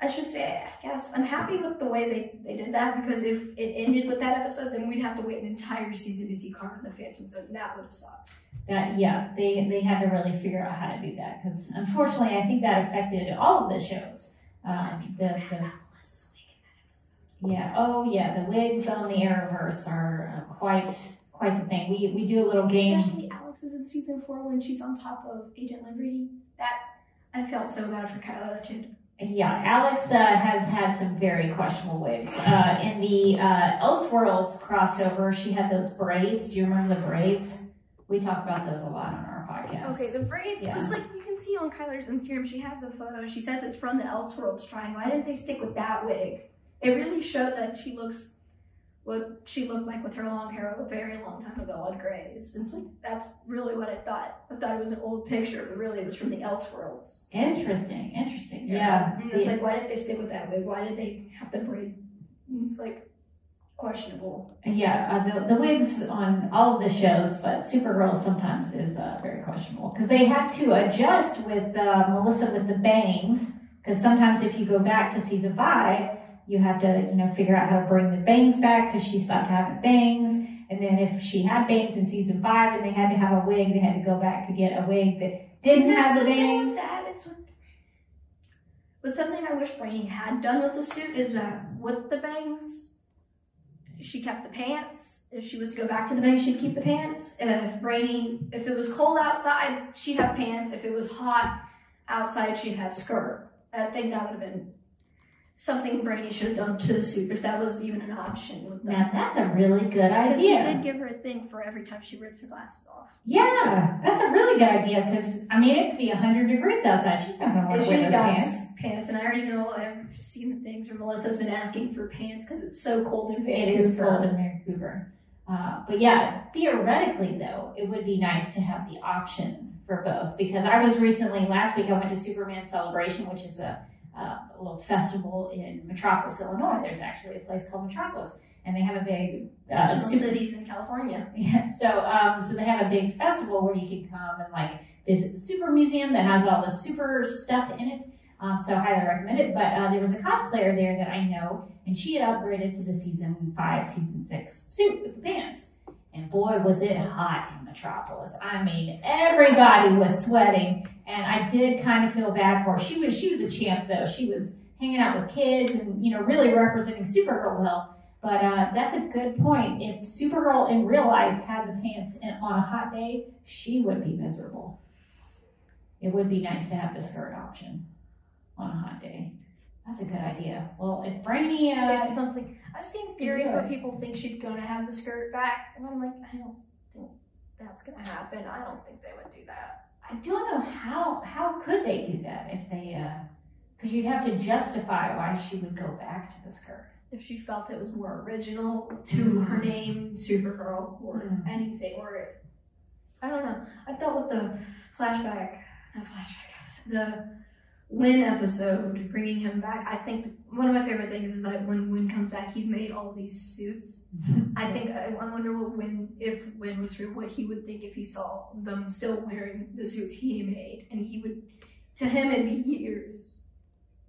I should say, I guess I'm happy with the way they, they did that because if it ended with that episode, then we'd have to wait an entire season to see Carmen the Phantom Zone. and That would have sucked. that yeah, they they had to really figure out how to do that because unfortunately, I think that affected all of the shows. Um, the, the Yeah. Oh, yeah. The wigs on the Arrowverse are uh, quite quite the thing. We we do a little game. Especially Alex is in season four when she's on top of Agent Liberty. That I felt so bad for that she Yeah, Alex uh, has had some very questionable wigs. Uh, in the uh, Elseworlds crossover, she had those braids. Do you remember the braids? We talk about those a lot on our podcast. Okay, the braids. Yeah. It's like you can see on Chyler's Instagram. She has a photo. She says it's from the Elseworlds shrine. Why didn't they stick with that wig? It really showed that she looks what she looked like with her long hair a very long time ago on Grey's. It's like that's really what I thought. I thought it was an old picture, but really it was from the Elseworlds. Interesting, interesting. Yeah. And it's The- like, why did they stick with that wig? Why did they have the braid? It's like questionable. Yeah, uh, the, the wigs on all of the shows, but Supergirl sometimes is uh, very questionable because they have to adjust with uh, Melissa with the bangs. Because sometimes if you go back to season five, you have to you know figure out how to bring the bangs back because she stopped having bangs. And then if she had bangs in season five and they had to have a wig, they had to go back to get a wig that didn't have the bangs. That is what. But something I wish Brainy had done with the suit is that with the bangs, she kept the pants. If she was to go back to the bangs, she'd keep the pants. And if Brainy, if it was cold outside, she'd have pants. If it was hot outside, she'd have skirt. I think that would have been something Brainy should have done to the suit if that was even an option with them. Now that's a really good Because he did give her a thing for every time she rips her glasses off. Yeah, that's a really good idea because I mean it could be hundred degrees outside. She's not gonna want to wear those got pants. pants, and I already know I've seen the things where Melissa's been asking for pants because it's so cold in Vancouver. It is cold in Vancouver. Uh, but yeah, theoretically though, it would be nice to have the option for both because I was recently last week I went to Superman Celebration, which is a, uh, a little festival in Metropolis, Illinois. There's actually a place called Metropolis, and they have a big uh, super- cities in California. Yeah, so um, so they have a big festival where you can come and like visit the super museum that has all the super stuff in it. Um, so I highly recommend it. But uh, there was a cosplayer there that I know, and she had upgraded to the season five, season six suit with the pants. And boy, was it hot in Metropolis. I mean, everybody was sweating, and I did kind of feel bad for her. She was she was a champ though. She was hanging out with kids and you know really representing Supergirl well. But uh, that's a good point. If Supergirl in real life had the pants in, on a hot day, she would be miserable. It would be nice to have the skirt option on a hot day. That's a good idea. Well, if Brainy, It's uh, something I've seen theories where people think she's gonna have the skirt back, and I'm like, I don't think that's gonna happen. I don't think they would do that. I don't know how how could they do that if they, because you'd have to justify why she would go back to the skirt. If she felt it was more original to her name, Supergirl, or Mm. anything, or I don't know. I thought with the flashback, not flashback, the Winn episode, bringing him back. I think one of my favorite things is like when Winn comes back, he's made all these suits. I think I, wonder what Winn, if Winn was real, what he would think if he saw them still wearing the suits he made, and he would, to him, it'd be years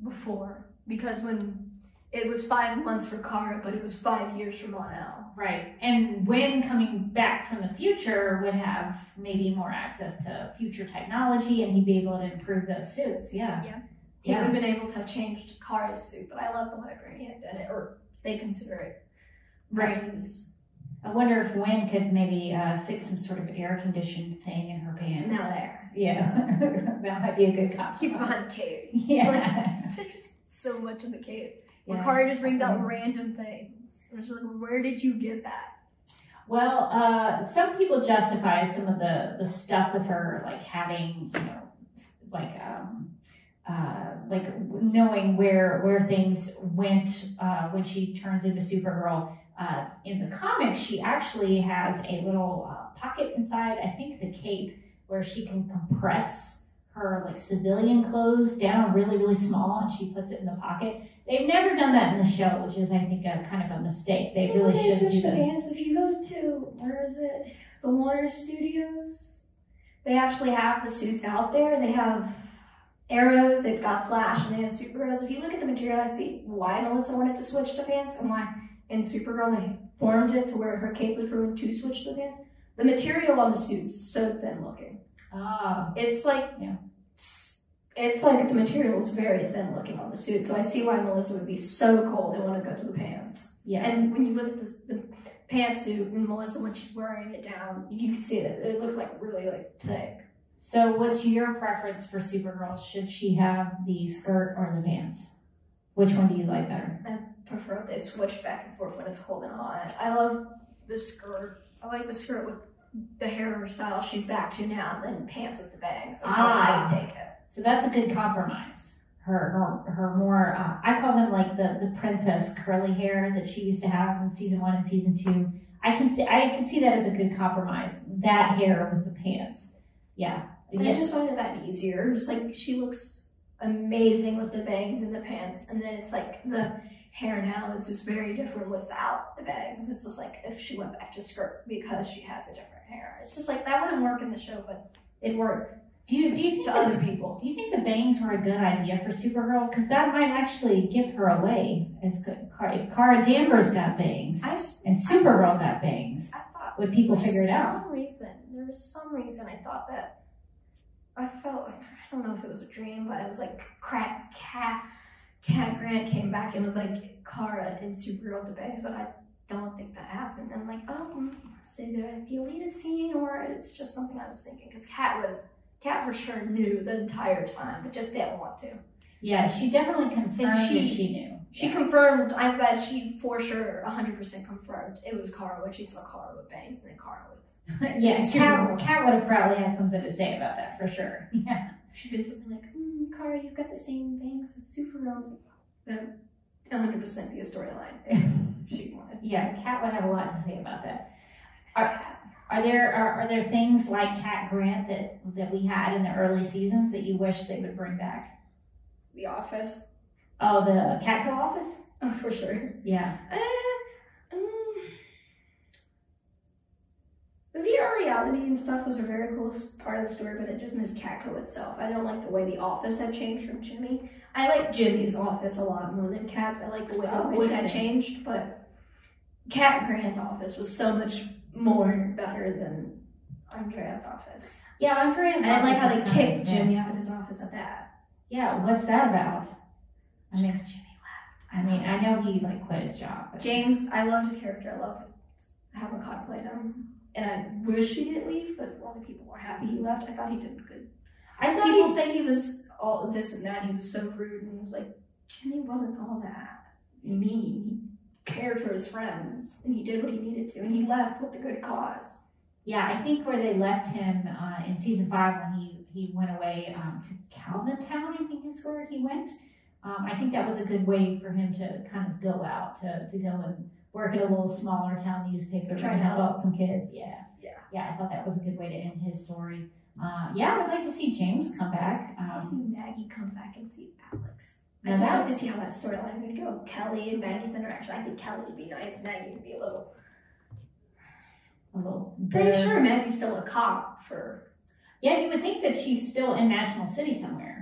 before because when it was five months for Kara, but it was five years for Mon-El. Right. And when coming back from the future would have maybe more access to future technology and he'd be able to improve those suits. Yeah. Yeah. He Yeah. would have been able to have changed Kara's suit, but I love the way Brainy had done it, or they consider it Brainy's. I wonder if Winn could maybe uh, fix some sort of air conditioned thing in her pants. Now there. Yeah. that might be a good compromise. Keep the cave. Yeah. It's like, there's so much in the cave. Where Yeah. Just brings out random things. And it's like, where did you get that? Well, uh, some people justify some of the, the stuff with her, like having, you know, like, um, uh, like knowing where where things went uh, when she turns into Supergirl. Uh, in the comics, she actually has a little uh, pocket inside, I think, the cape, where she can compress her like civilian clothes down really, really small, and she puts it in the pocket. They've never done that in the show, which is, I think, a kind of a mistake. They really They should do switched the bands. If you go to where is it? The Warner Studios. They actually have the suits out there. They have arrows. They've got Flash, and they have Supergirls. If you look at the material, I see why Melissa wanted to switch the pants, and why in Supergirl they formed it to where her cape was ruined to switch the pants. The material on the suit's so thin looking. Ah, It's like Yeah. It's like the material is very thin looking on the suit. So I see why Melissa would be so cold and want to go to the pants. Yeah. And when you look at this, the pantsuit and Melissa when she's wearing it down, you can see it. It looks like really like thick. So, what's your preference for Supergirl? Should she have the skirt or the pants? Which one do you like better? I prefer they switch back and forth when it's cold and hot. I love the skirt. I like the skirt with the hairstyle she's back to now, than pants with the bangs. That's how Ah. I take it. So that's a good compromise. Her, her, her more, uh, I call them like the, the princess curly hair that she used to have in season one and season two. I can see, I can see that as a good compromise. That hair with the pants. Yeah. I just find it that easier. Just like she looks amazing with the bangs and the pants, and then it's like the hair now is just very different without the bangs. It's just like if she went back to skirt because she has a different hair. It's just like that wouldn't work in the show, but it worked Do you, do you think to that, other people. do you think the bangs were a good idea for Supergirl? Because that might actually give her away as good. Car- If Kara Danvers got bangs I and Supergirl got bangs, I thought would people figure it out? some reason there was some reason I thought that I felt I don't know if it was a dream, but it was like crack cat Cat Grant came back and was like Kara in Supergirl with the bangs, but I don't think that happened. I'm like, oh, mm, it's either a deleted scene or it's just something I was thinking because Cat would Cat for sure knew the entire time, but just didn't want to. Yeah, she definitely confirmed she- that she knew. She Yeah. confirmed, I bet she for sure 100% confirmed it was Kara when she saw Kara with bangs and then Kara with yeah, Supergirl. Cat, Cat would have probably had something to say about that for sure. Yeah. She'd been something like, mm, Kara, you've got the same bangs as Supergirl. It's like, That would 100% be a storyline if she wanted. Yeah, Cat would have a lot to say about that. Are, Are- Are there are, are there things like Cat Grant that that we had in the early seasons that you wish they would bring back? the Office? Oh, the Catco office? Oh, for sure. Yeah. Uh, the VR reality and stuff was a very cool part of the story, but it just missed Catco itself. I don't like the way the office had changed from Jimmy. I like Jimmy's office a lot more than Cat's. I like the way Oh, the had changed, but Cat Grant's office was so much more better than Andrea's office. Yeah, Andrea's office. I didn't like how they kicked Jimmy out of his office at that. Yeah, what's that about? I mean, Jimmy left. I mean, I know he like quit his job. James, I loved his character. I loved having Cod played him. And I wish he didn't leave, but a lot of people were happy he left. I thought he did good. I thought People he, say he was all this and that. He was so rude, and he was like, Jimmy wasn't all that mean. He cared for his friends, and he did what he needed to, and he left with a good cause. yeah, I think where they left him uh, in season five when he he went away um, to Calvin Town, I think is where he went. Um, I think that was a good way for him to kind of go out to, to go and work at a little smaller town newspaper Try and to help out some kids. Yeah. Yeah. Yeah, I thought that was a good way to end his story. Uh, yeah, I would like to see James come back. I want to Um, see Maggie come back and see Alex. I just like to see how that storyline would go. Kelly and Maggie's interaction. I think Kelly would be nice. Maggie would be a little. a little Pretty sure Maggie's still a cop for Yeah, you would think that she's still in National City somewhere.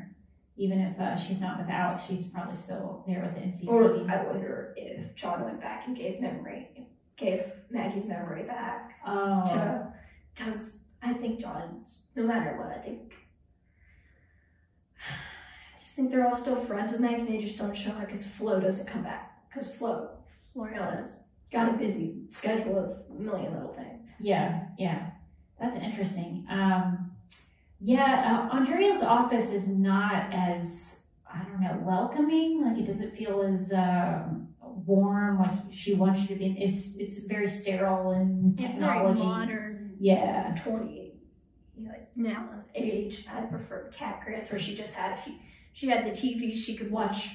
Even if uh, she's not with Alex, she's probably still there with the NCPD. Or I wonder if John went back and gave memory, gave Maggie's memory back oh, because I think John, no matter what, I think, I just think they're all still friends with Maggie. They just don't show it because Flo doesn't come back. Because Flo, Floriana's got a busy schedule with a million little things. yeah, yeah. That's interesting. Um, yeah, uh, Andrea's office is not as, I don't know, welcoming. Like it doesn't feel as um, warm like she wants you to be. It's it's very sterile and It's very modern. Yeah, 20, you know, like now age, I prefer Cat Grants where she just had a few, she had the TV she could watch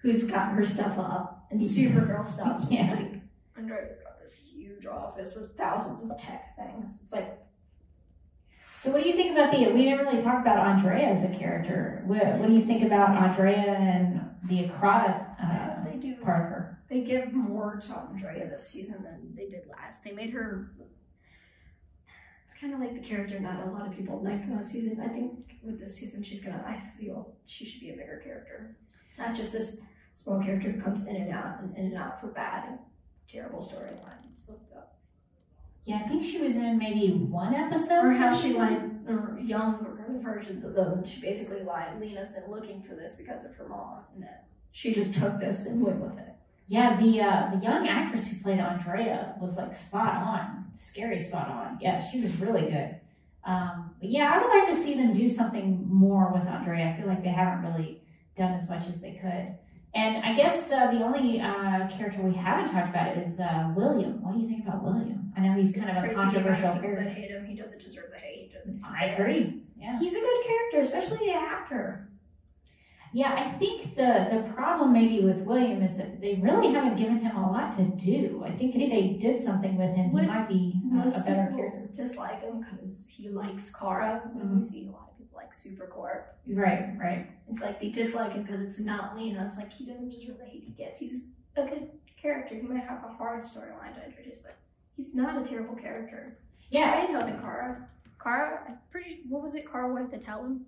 who's got her stuff up and Supergirl stuff. And It's Yeah. like, Andrea got this huge office with thousands of tech things. It's like, So what do you think about the? We didn't really talk about Andrea as a character. What, what do you think about Andrea and the Acrata uh, they do, part of her? they give more to Andrea this season than they did last. They made her, it's kind of like the character not a lot of people liked last season. I think with this season, she's gonna, I feel she should be a bigger character. Not just this small character who comes in and out and in and out for bad and terrible storylines. Yeah, I think she was in maybe one episode. Or how she like or younger versions of them. She basically lied. Lena's been looking for this because of her mom, and that she just took this and went with it. Yeah, the uh, the young actress who played Andrea was like spot on, scary spot on. Yeah, she was really good. Um, but yeah, I would like to see them do something more with Andrea. I feel like they haven't really done as much as they could. And I guess uh, the only uh, character we haven't talked about is uh, William. What do you think about William? I know he's kind of a Crazy the amount controversial people character. that hate him. He doesn't deserve the hate. Doesn't I agree. Yeah. He's a good character, especially the actor. Yeah, I think the the problem maybe with William is that they really haven't given him a lot to do. I think if they did something with him, he might be uh, Most a better people character. dislike him because he likes Kara. And Mhm. we see a lot of people like Supercorp. Right, right. It's like they dislike him because it's not Lena. It's like he doesn't deserve the hate he gets. He's a good character. He might have a hard storyline to introduce, but he's not a terrible character. Yeah. Tried helping Kara. Kara, I'm pretty. What was it? Kara wanted to tell him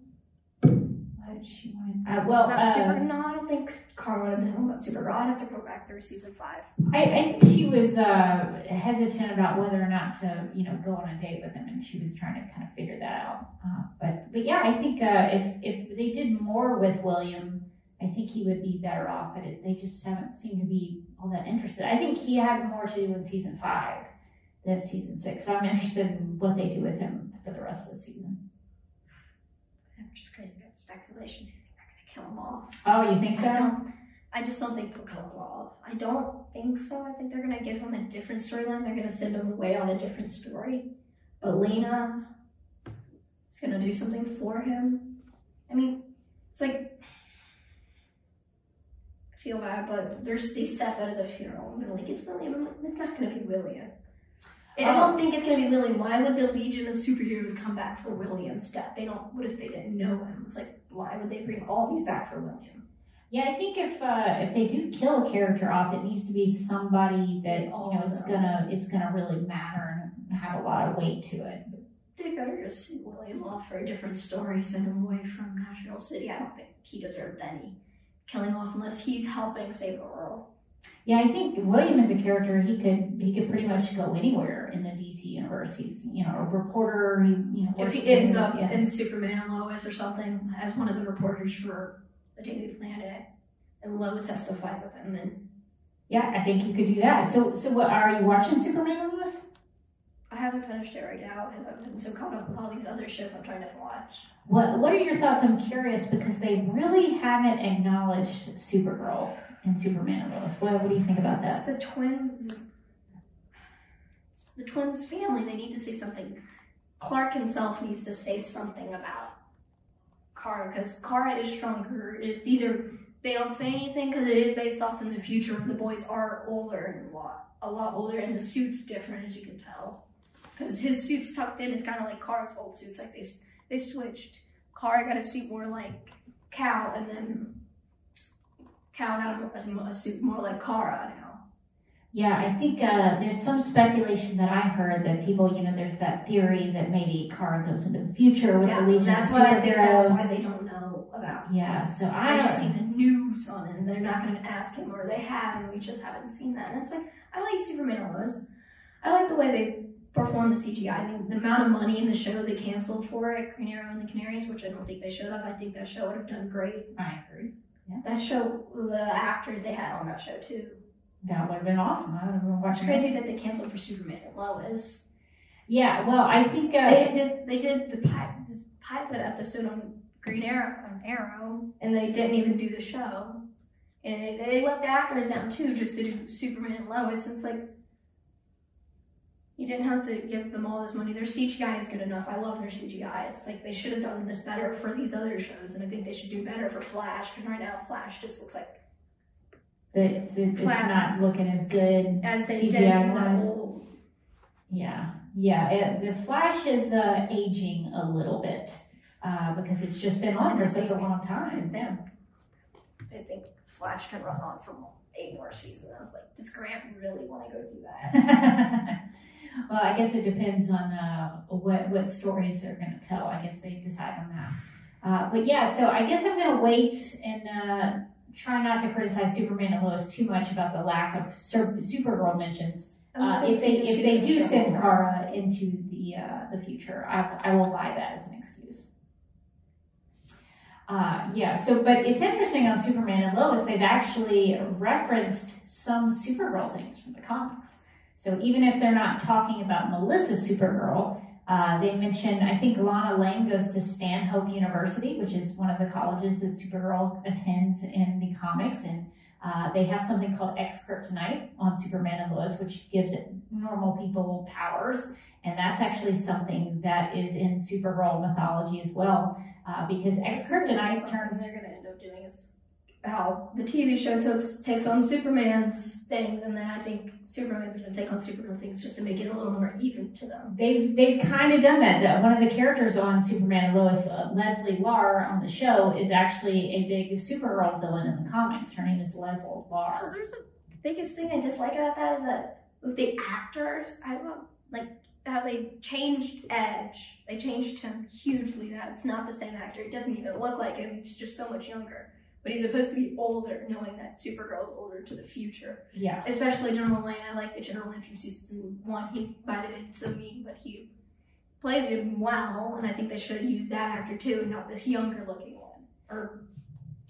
What did she want? Uh, well, about uh, Super. No, I don't think Kara wanted to tell him about Supergirl. I'd have to go back through season five. I, I think she was uh, hesitant about whether or not to, you know, go on a date with him, and she was trying to kind of figure that out. Uh, but, but yeah, I think uh, if if they did more with William, I think he would be better off. But it, they just haven't seemed to be all that interested. I think he had more to do in season five than season six. So I'm interested in what they do with him for the rest of the season. I'm just crazy about speculations. You think they're gonna kill him off? Oh, you think I so? don't. I just don't think they'll kill him off. I don't think so. I think they're gonna give him a different storyline. They're gonna send him away on a different story. But Lena is gonna do something for him. I mean, it's like I feel bad, but there's these Seth at a funeral. And they're like, it's William. I'm like, it's not gonna be William. I don't think it's gonna be William. Why would the Legion of Superheroes come back for William's death? They don't. What if they didn't know him? It's like, why would they bring all these back for William? Yeah, I think if uh, if they do kill a character off, it needs to be somebody that you know it's gonna it's gonna really matter and have a lot of weight to it. They better just send William off for a different story, send him away from National City. I don't think he deserved any killing off unless he's helping save the world. Yeah, I think William is a character, he could he could pretty much go anywhere in the DC universe. He's you know a reporter. He you know If he ends up yeah. in Superman and Lois or something as one of the reporters for the Daily Planet, and Lois has to fight with him, then yeah, I think you could do that. So so what are you watching Superman and Lois? I haven't finished it right now because I've been so caught up with all these other shows I'm trying to watch. What what are your thoughts? I'm curious because they really haven't acknowledged Supergirl and Superman and Lois. What what do you think about that? It's the twins. The twins' family. They need to say something. Clark himself needs to say something about Kara because Kara is stronger. It's either they don't say anything because it is based off in the future. The boys are older and a lot, a lot older, and the suit's different as you can tell. Because his suit's tucked in. It's kind of like Kara's old suits. Like they they switched. Kara got a suit more like Kal, and then Kal got a, suit more like Kara now. Yeah, I think uh, there's some speculation that I heard that people, you know, there's that theory that maybe Kara goes into the future with yeah, the Legion that's of why think that's why they don't know about. Yeah, so I, I don't. just see the news on it, and they're not going to ask him, or they have, and we just haven't seen that. And it's like I like Superman and I like the way they perform the CGI. I mean, the amount of money in the show they canceled for it, Green Arrow and the Canaries, which I don't think they should have. I think that show would have done great. I agree. That show, the actors they had on that show too. That would have been awesome. I would have been It's watching. crazy that they canceled for Superman and Lois. Yeah, well, I think uh, They did. They did the pi- this pilot episode on Green Arrow, on Arrow, and they didn't even do the show. And they, they let the actors down too, just to do Superman and Lois. And it's like you didn't have to give them all this money. Their CGI is good enough. I love their CGI. It's like they should have done this better for these other shows, and I think they should do better for Flash. Because right now, Flash just looks like it's, it's not looking as good. as they did in the old. Yeah, yeah. It, the Flash is uh, aging a little bit uh, because it's just been on for such a long time. them. I think Flash can run on for eight more seasons. I was like, does Grant really want to go do that? well, I guess it depends on uh, what what stories they're going to tell. I guess they decide on that. Uh, but yeah, so I guess I'm going to wait and uh, try not to criticize Superman and Lois too much about the lack of Sur- Supergirl mentions. Uh, if they if they do send Kara into the uh, the future, I, I will buy that as an excuse. Uh, yeah, so, but it's interesting on Superman and Lois, they've actually referenced some Supergirl things from the comics. So even if they're not talking about Melissa's Supergirl, uh, they mention, I think Lana Lang goes to Stanhope University, which is one of the colleges that Supergirl attends in the comics. And uh, they have something called X Kryptonite on Superman and Lois, which gives normal people powers. And that's actually something that is in Supergirl mythology as well uh, because X Kryptonite turns. They're gonna end up doing is how the TV show takes takes on Superman's things, and then I think Superman's gonna take on Supergirl things just to make it a little more even to them. They've they've kind of done that. One of the characters on Superman and Lois, uh, Leslie Larr on the show, is actually a big Supergirl villain in the comics. Her name is Leslie Larr. So there's a the biggest thing I dislike about that is that with the actors, I love like how they changed Edge. They changed him hugely. That it's not the same actor. It doesn't even look like him. He's just so much younger. But he's supposed to be older, knowing that Supergirl's older to the future. Yeah, Especially General Lane. I like the General Lane from season one. He might have been so mean, but he played him well, and I think they should have used that actor too, and not this younger looking one. Or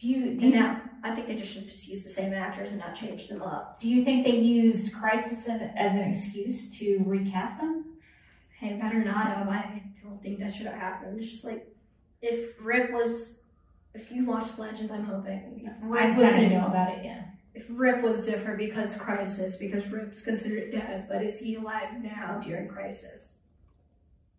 do you do you, now I think they just should just use the same actors and not change them up. do you think they used Crisis as an excuse to recast them? Hey, better not have. I don't think that should have happened. It's just like if Rip was, if you watched Legends, I'm hoping. I was gonna know about it. Yeah. if Rip was different because Crisis, because Rip's considered dead, but is he alive now during Crisis?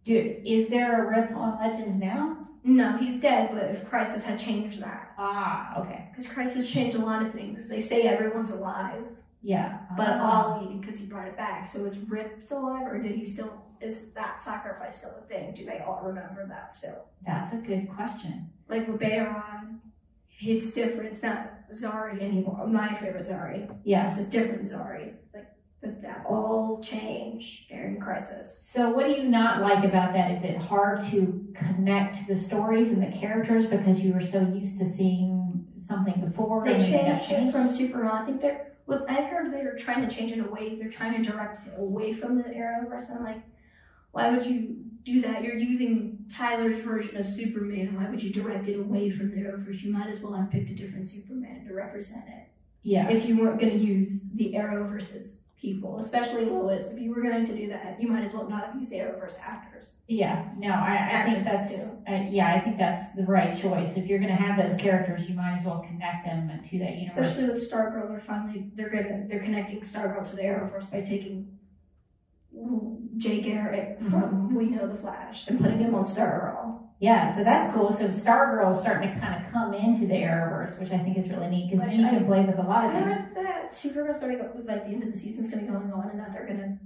Dude, is there a rip on Legends now? No, he's dead, but if Crisis had changed that. Ah, okay. Because Crisis changed a lot of things. They say everyone's alive, Yeah. but Ah. Ollie, because he brought it back. So is Rip still alive, or did he still, is that sacrifice still a thing? Do they all remember that still? That's a good question. Like with Bayron, it's different. It's not Zari anymore. My favorite Zari. Yeah. It's a different Zari. It's like, but that all changed during Crisis. So, what do you not like about that? Is it hard to connect the stories and the characters because you were so used to seeing something before? They and then got changed it from Superman. I think they're. Well, I heard they're trying to change it away. They're trying to direct it away from the Arrowverse. I'm like, why would you do that? You're using Tyler's version of Superman. Why would you direct it away from the Arrowverse? You might as well have picked a different Superman to represent it. Yeah, If you weren't going to use the Arrowverse's people, especially Lois, if you were going to do that, you might as well not have used the Arrowverse actors. yeah. No, I, I think that's uh, yeah, I think that's the right choice. If you're going to have those characters, you might as well connect them to that universe. Especially with Stargirl, they're finally they're gonna they're connecting Stargirl to the Arrowverse by taking Jay Garrick from mm-hmm. We Know the Flash and putting him on Stargirl. Yeah, so that's cool. So Stargirl is starting to kind of come into the Arrowverse, which I think is really neat because Which then you I- can play with a lot of things. heard that Supergirl's gonna go with like the end of the season's gonna be going on and that they're gonna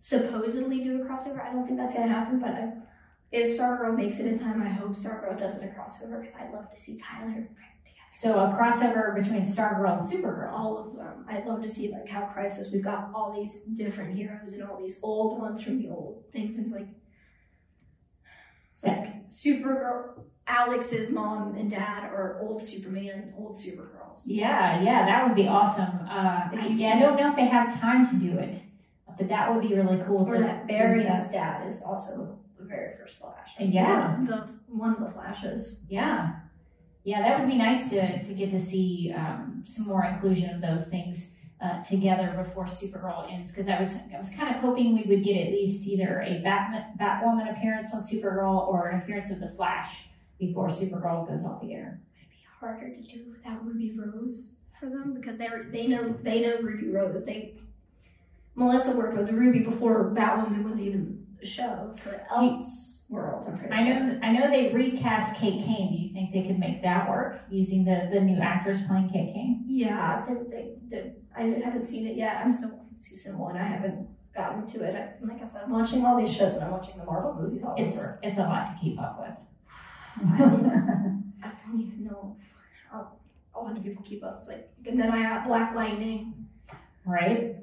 supposedly do a crossover. I don't think that's gonna happen, but I, if Stargirl makes it in time, I hope Stargirl doesn't a crossover because I'd love to see Tyler and. So a crossover between Stargirl and Supergirl. all of them. I'd love to see like how Crisis. We've got all these different heroes and all these old ones from the old things. And it's like it's like Supergirl. Alex's mom and dad are old Superman, old Supergirls. Yeah, yeah, that would be awesome. Uh, I, yeah, I don't know if they have time to do it, but that would be really cool. Or to, that to Barry's set- dad is also the very first Flash. Yeah. The one of the Flashes. Yeah, yeah, that would be nice to to get to see um, some more inclusion of those things uh, together before Supergirl ends. Because I was I was kind of hoping we would get at least either a Batman Batwoman appearance on Supergirl or an appearance of the Flash before Supergirl goes off the air. It'd be harder to do without Ruby Rose for them because they they know they know Ruby Rose. They Melissa worked with Ruby before Batwoman was even a show for Elseworlds. Pretty I sure. know I know they recast Kate Kane. Do you think they could make that work using the the new actors playing Kate Kane? Yeah, I think they did. I haven't seen it yet. I'm still on season one. I haven't gotten to it. I, like I said, I'm watching all these shows and I'm watching the Marvel movies all It's over. it's a lot to keep up with. I don't, I don't even know how a lot of people keep up. It's like, and then I have Black Lightning. right?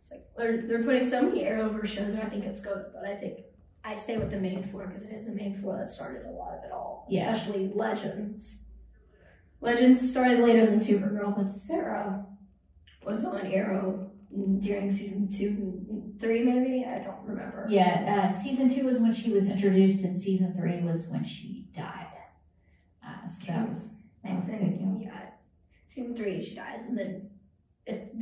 It's like they're, they're putting so many Arrowverse shows, and I think it's good. But I think I stay with the main four because it is the main four that started a lot of it all. Yeah. Especially Legends. Legends started later than Supergirl, but Sara was on Arrow during season two, and three, maybe. I don't remember. Yeah, uh, season two was when she was introduced, and season three was when she died. Uh, So that was that was a And big deal. then, yeah, season three, she dies, and then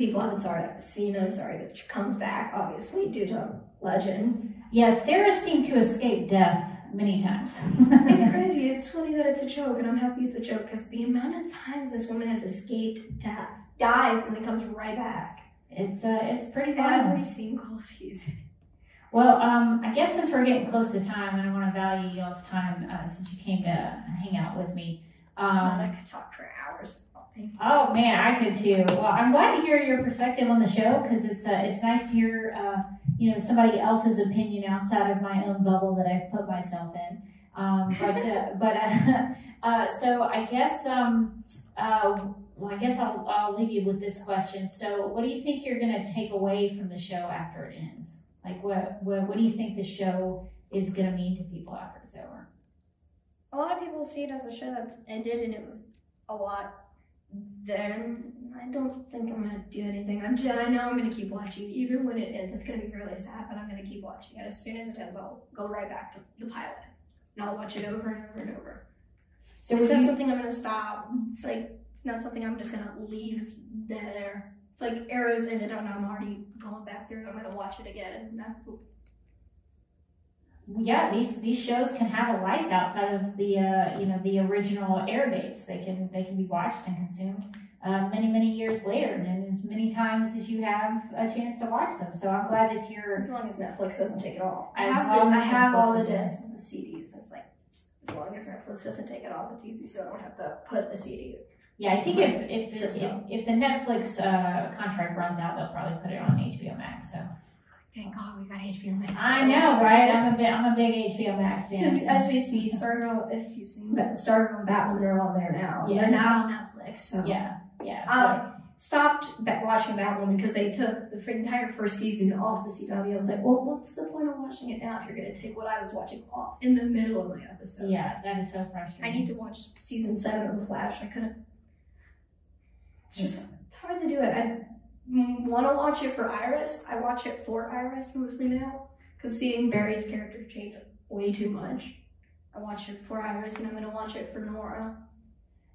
people haven't sorry, seen it, I'm sorry, but she comes back, obviously, due to legends. Yeah, Sara seemed to escape death many times. It's crazy. It's funny that it's a joke, and I'm happy it's a joke because the amount of times this woman has escaped death, dies, and then comes right back. It's uh, it's pretty violent. Every single season. Well, um, I guess since we're getting close to time, and I want to value y'all's time uh, since you came to hang out with me. Um, I could talk for hours about things. Oh man, I could too. Well, I'm glad to hear your perspective on the show because it's uh, it's nice to hear uh, you know somebody else's opinion outside of my own bubble that I've put myself in. Um, but uh, but uh, uh, so I guess um, uh, well, I guess I'll, I'll leave you with this question. So, what do you think you're going to take away from the show after it ends? Like, what what, what do you think the show is going to mean to people after it's over? A lot of people see it as a show that's ended, and it was a lot then. I don't think I'm gonna do anything. I'm just, I know I'm gonna keep watching, even when it ends. It's gonna be really sad, but I'm gonna keep watching it. As soon as it ends, I'll go right back to the pilot, and I'll watch it over and over and over. So, it's not you, something I'm gonna stop. It's like it's not something I'm just gonna leave there. It's like Arrows ended, and I know I'm already going back through. I'm gonna watch it again. Yeah, these these shows can have a life outside of the uh, you know the original air dates. They can they can be watched and consumed uh, many many years later, and as many times as you have a chance to watch them. So I'm glad that you're As long as Netflix doesn't take it off. I have, the, I have all the discs and the CDs. It's like as long as Netflix doesn't take it off, it's easy, so I don't have to put the CD. Yeah, I think if if the, if, if the Netflix uh, contract runs out, they'll probably put it on HBO Max. So Thank God we got HBO Max. I know, right? I'm a bit I'm a big HBO Max Because fan. as we see, Stargirl, if you've seen that, Stargirl and Batwoman are on there now. Yeah. They're not on Netflix, so Yeah, yeah. So, I stopped ba- watching Batwoman because they took the entire first season off the CW. I was like, well, what's the point of watching it now if you're going to take what I was watching off in the middle of my episode? yeah, that is so frustrating. I need to watch season seven of The Flash. I couldn't. It's just it's hard to do it. I want to watch it for Iris. I watch it for Iris mostly now because seeing Barry's character change way too much. I watch it for Iris, and I'm gonna watch it for Nora.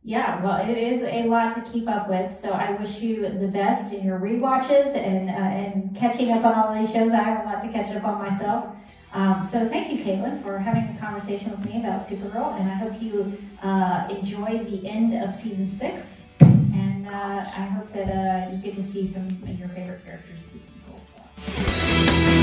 Yeah, well, it is a lot to keep up with. So I wish you the best in your rewatches and uh, and catching up on all these shows. I have a lot to catch up on myself. Um, so thank you, Caitlin, for having a conversation with me about Supergirl, and I hope you uh, enjoy the end of season six uh, I hope that uh, you get to see some of your favorite characters do some cool stuff.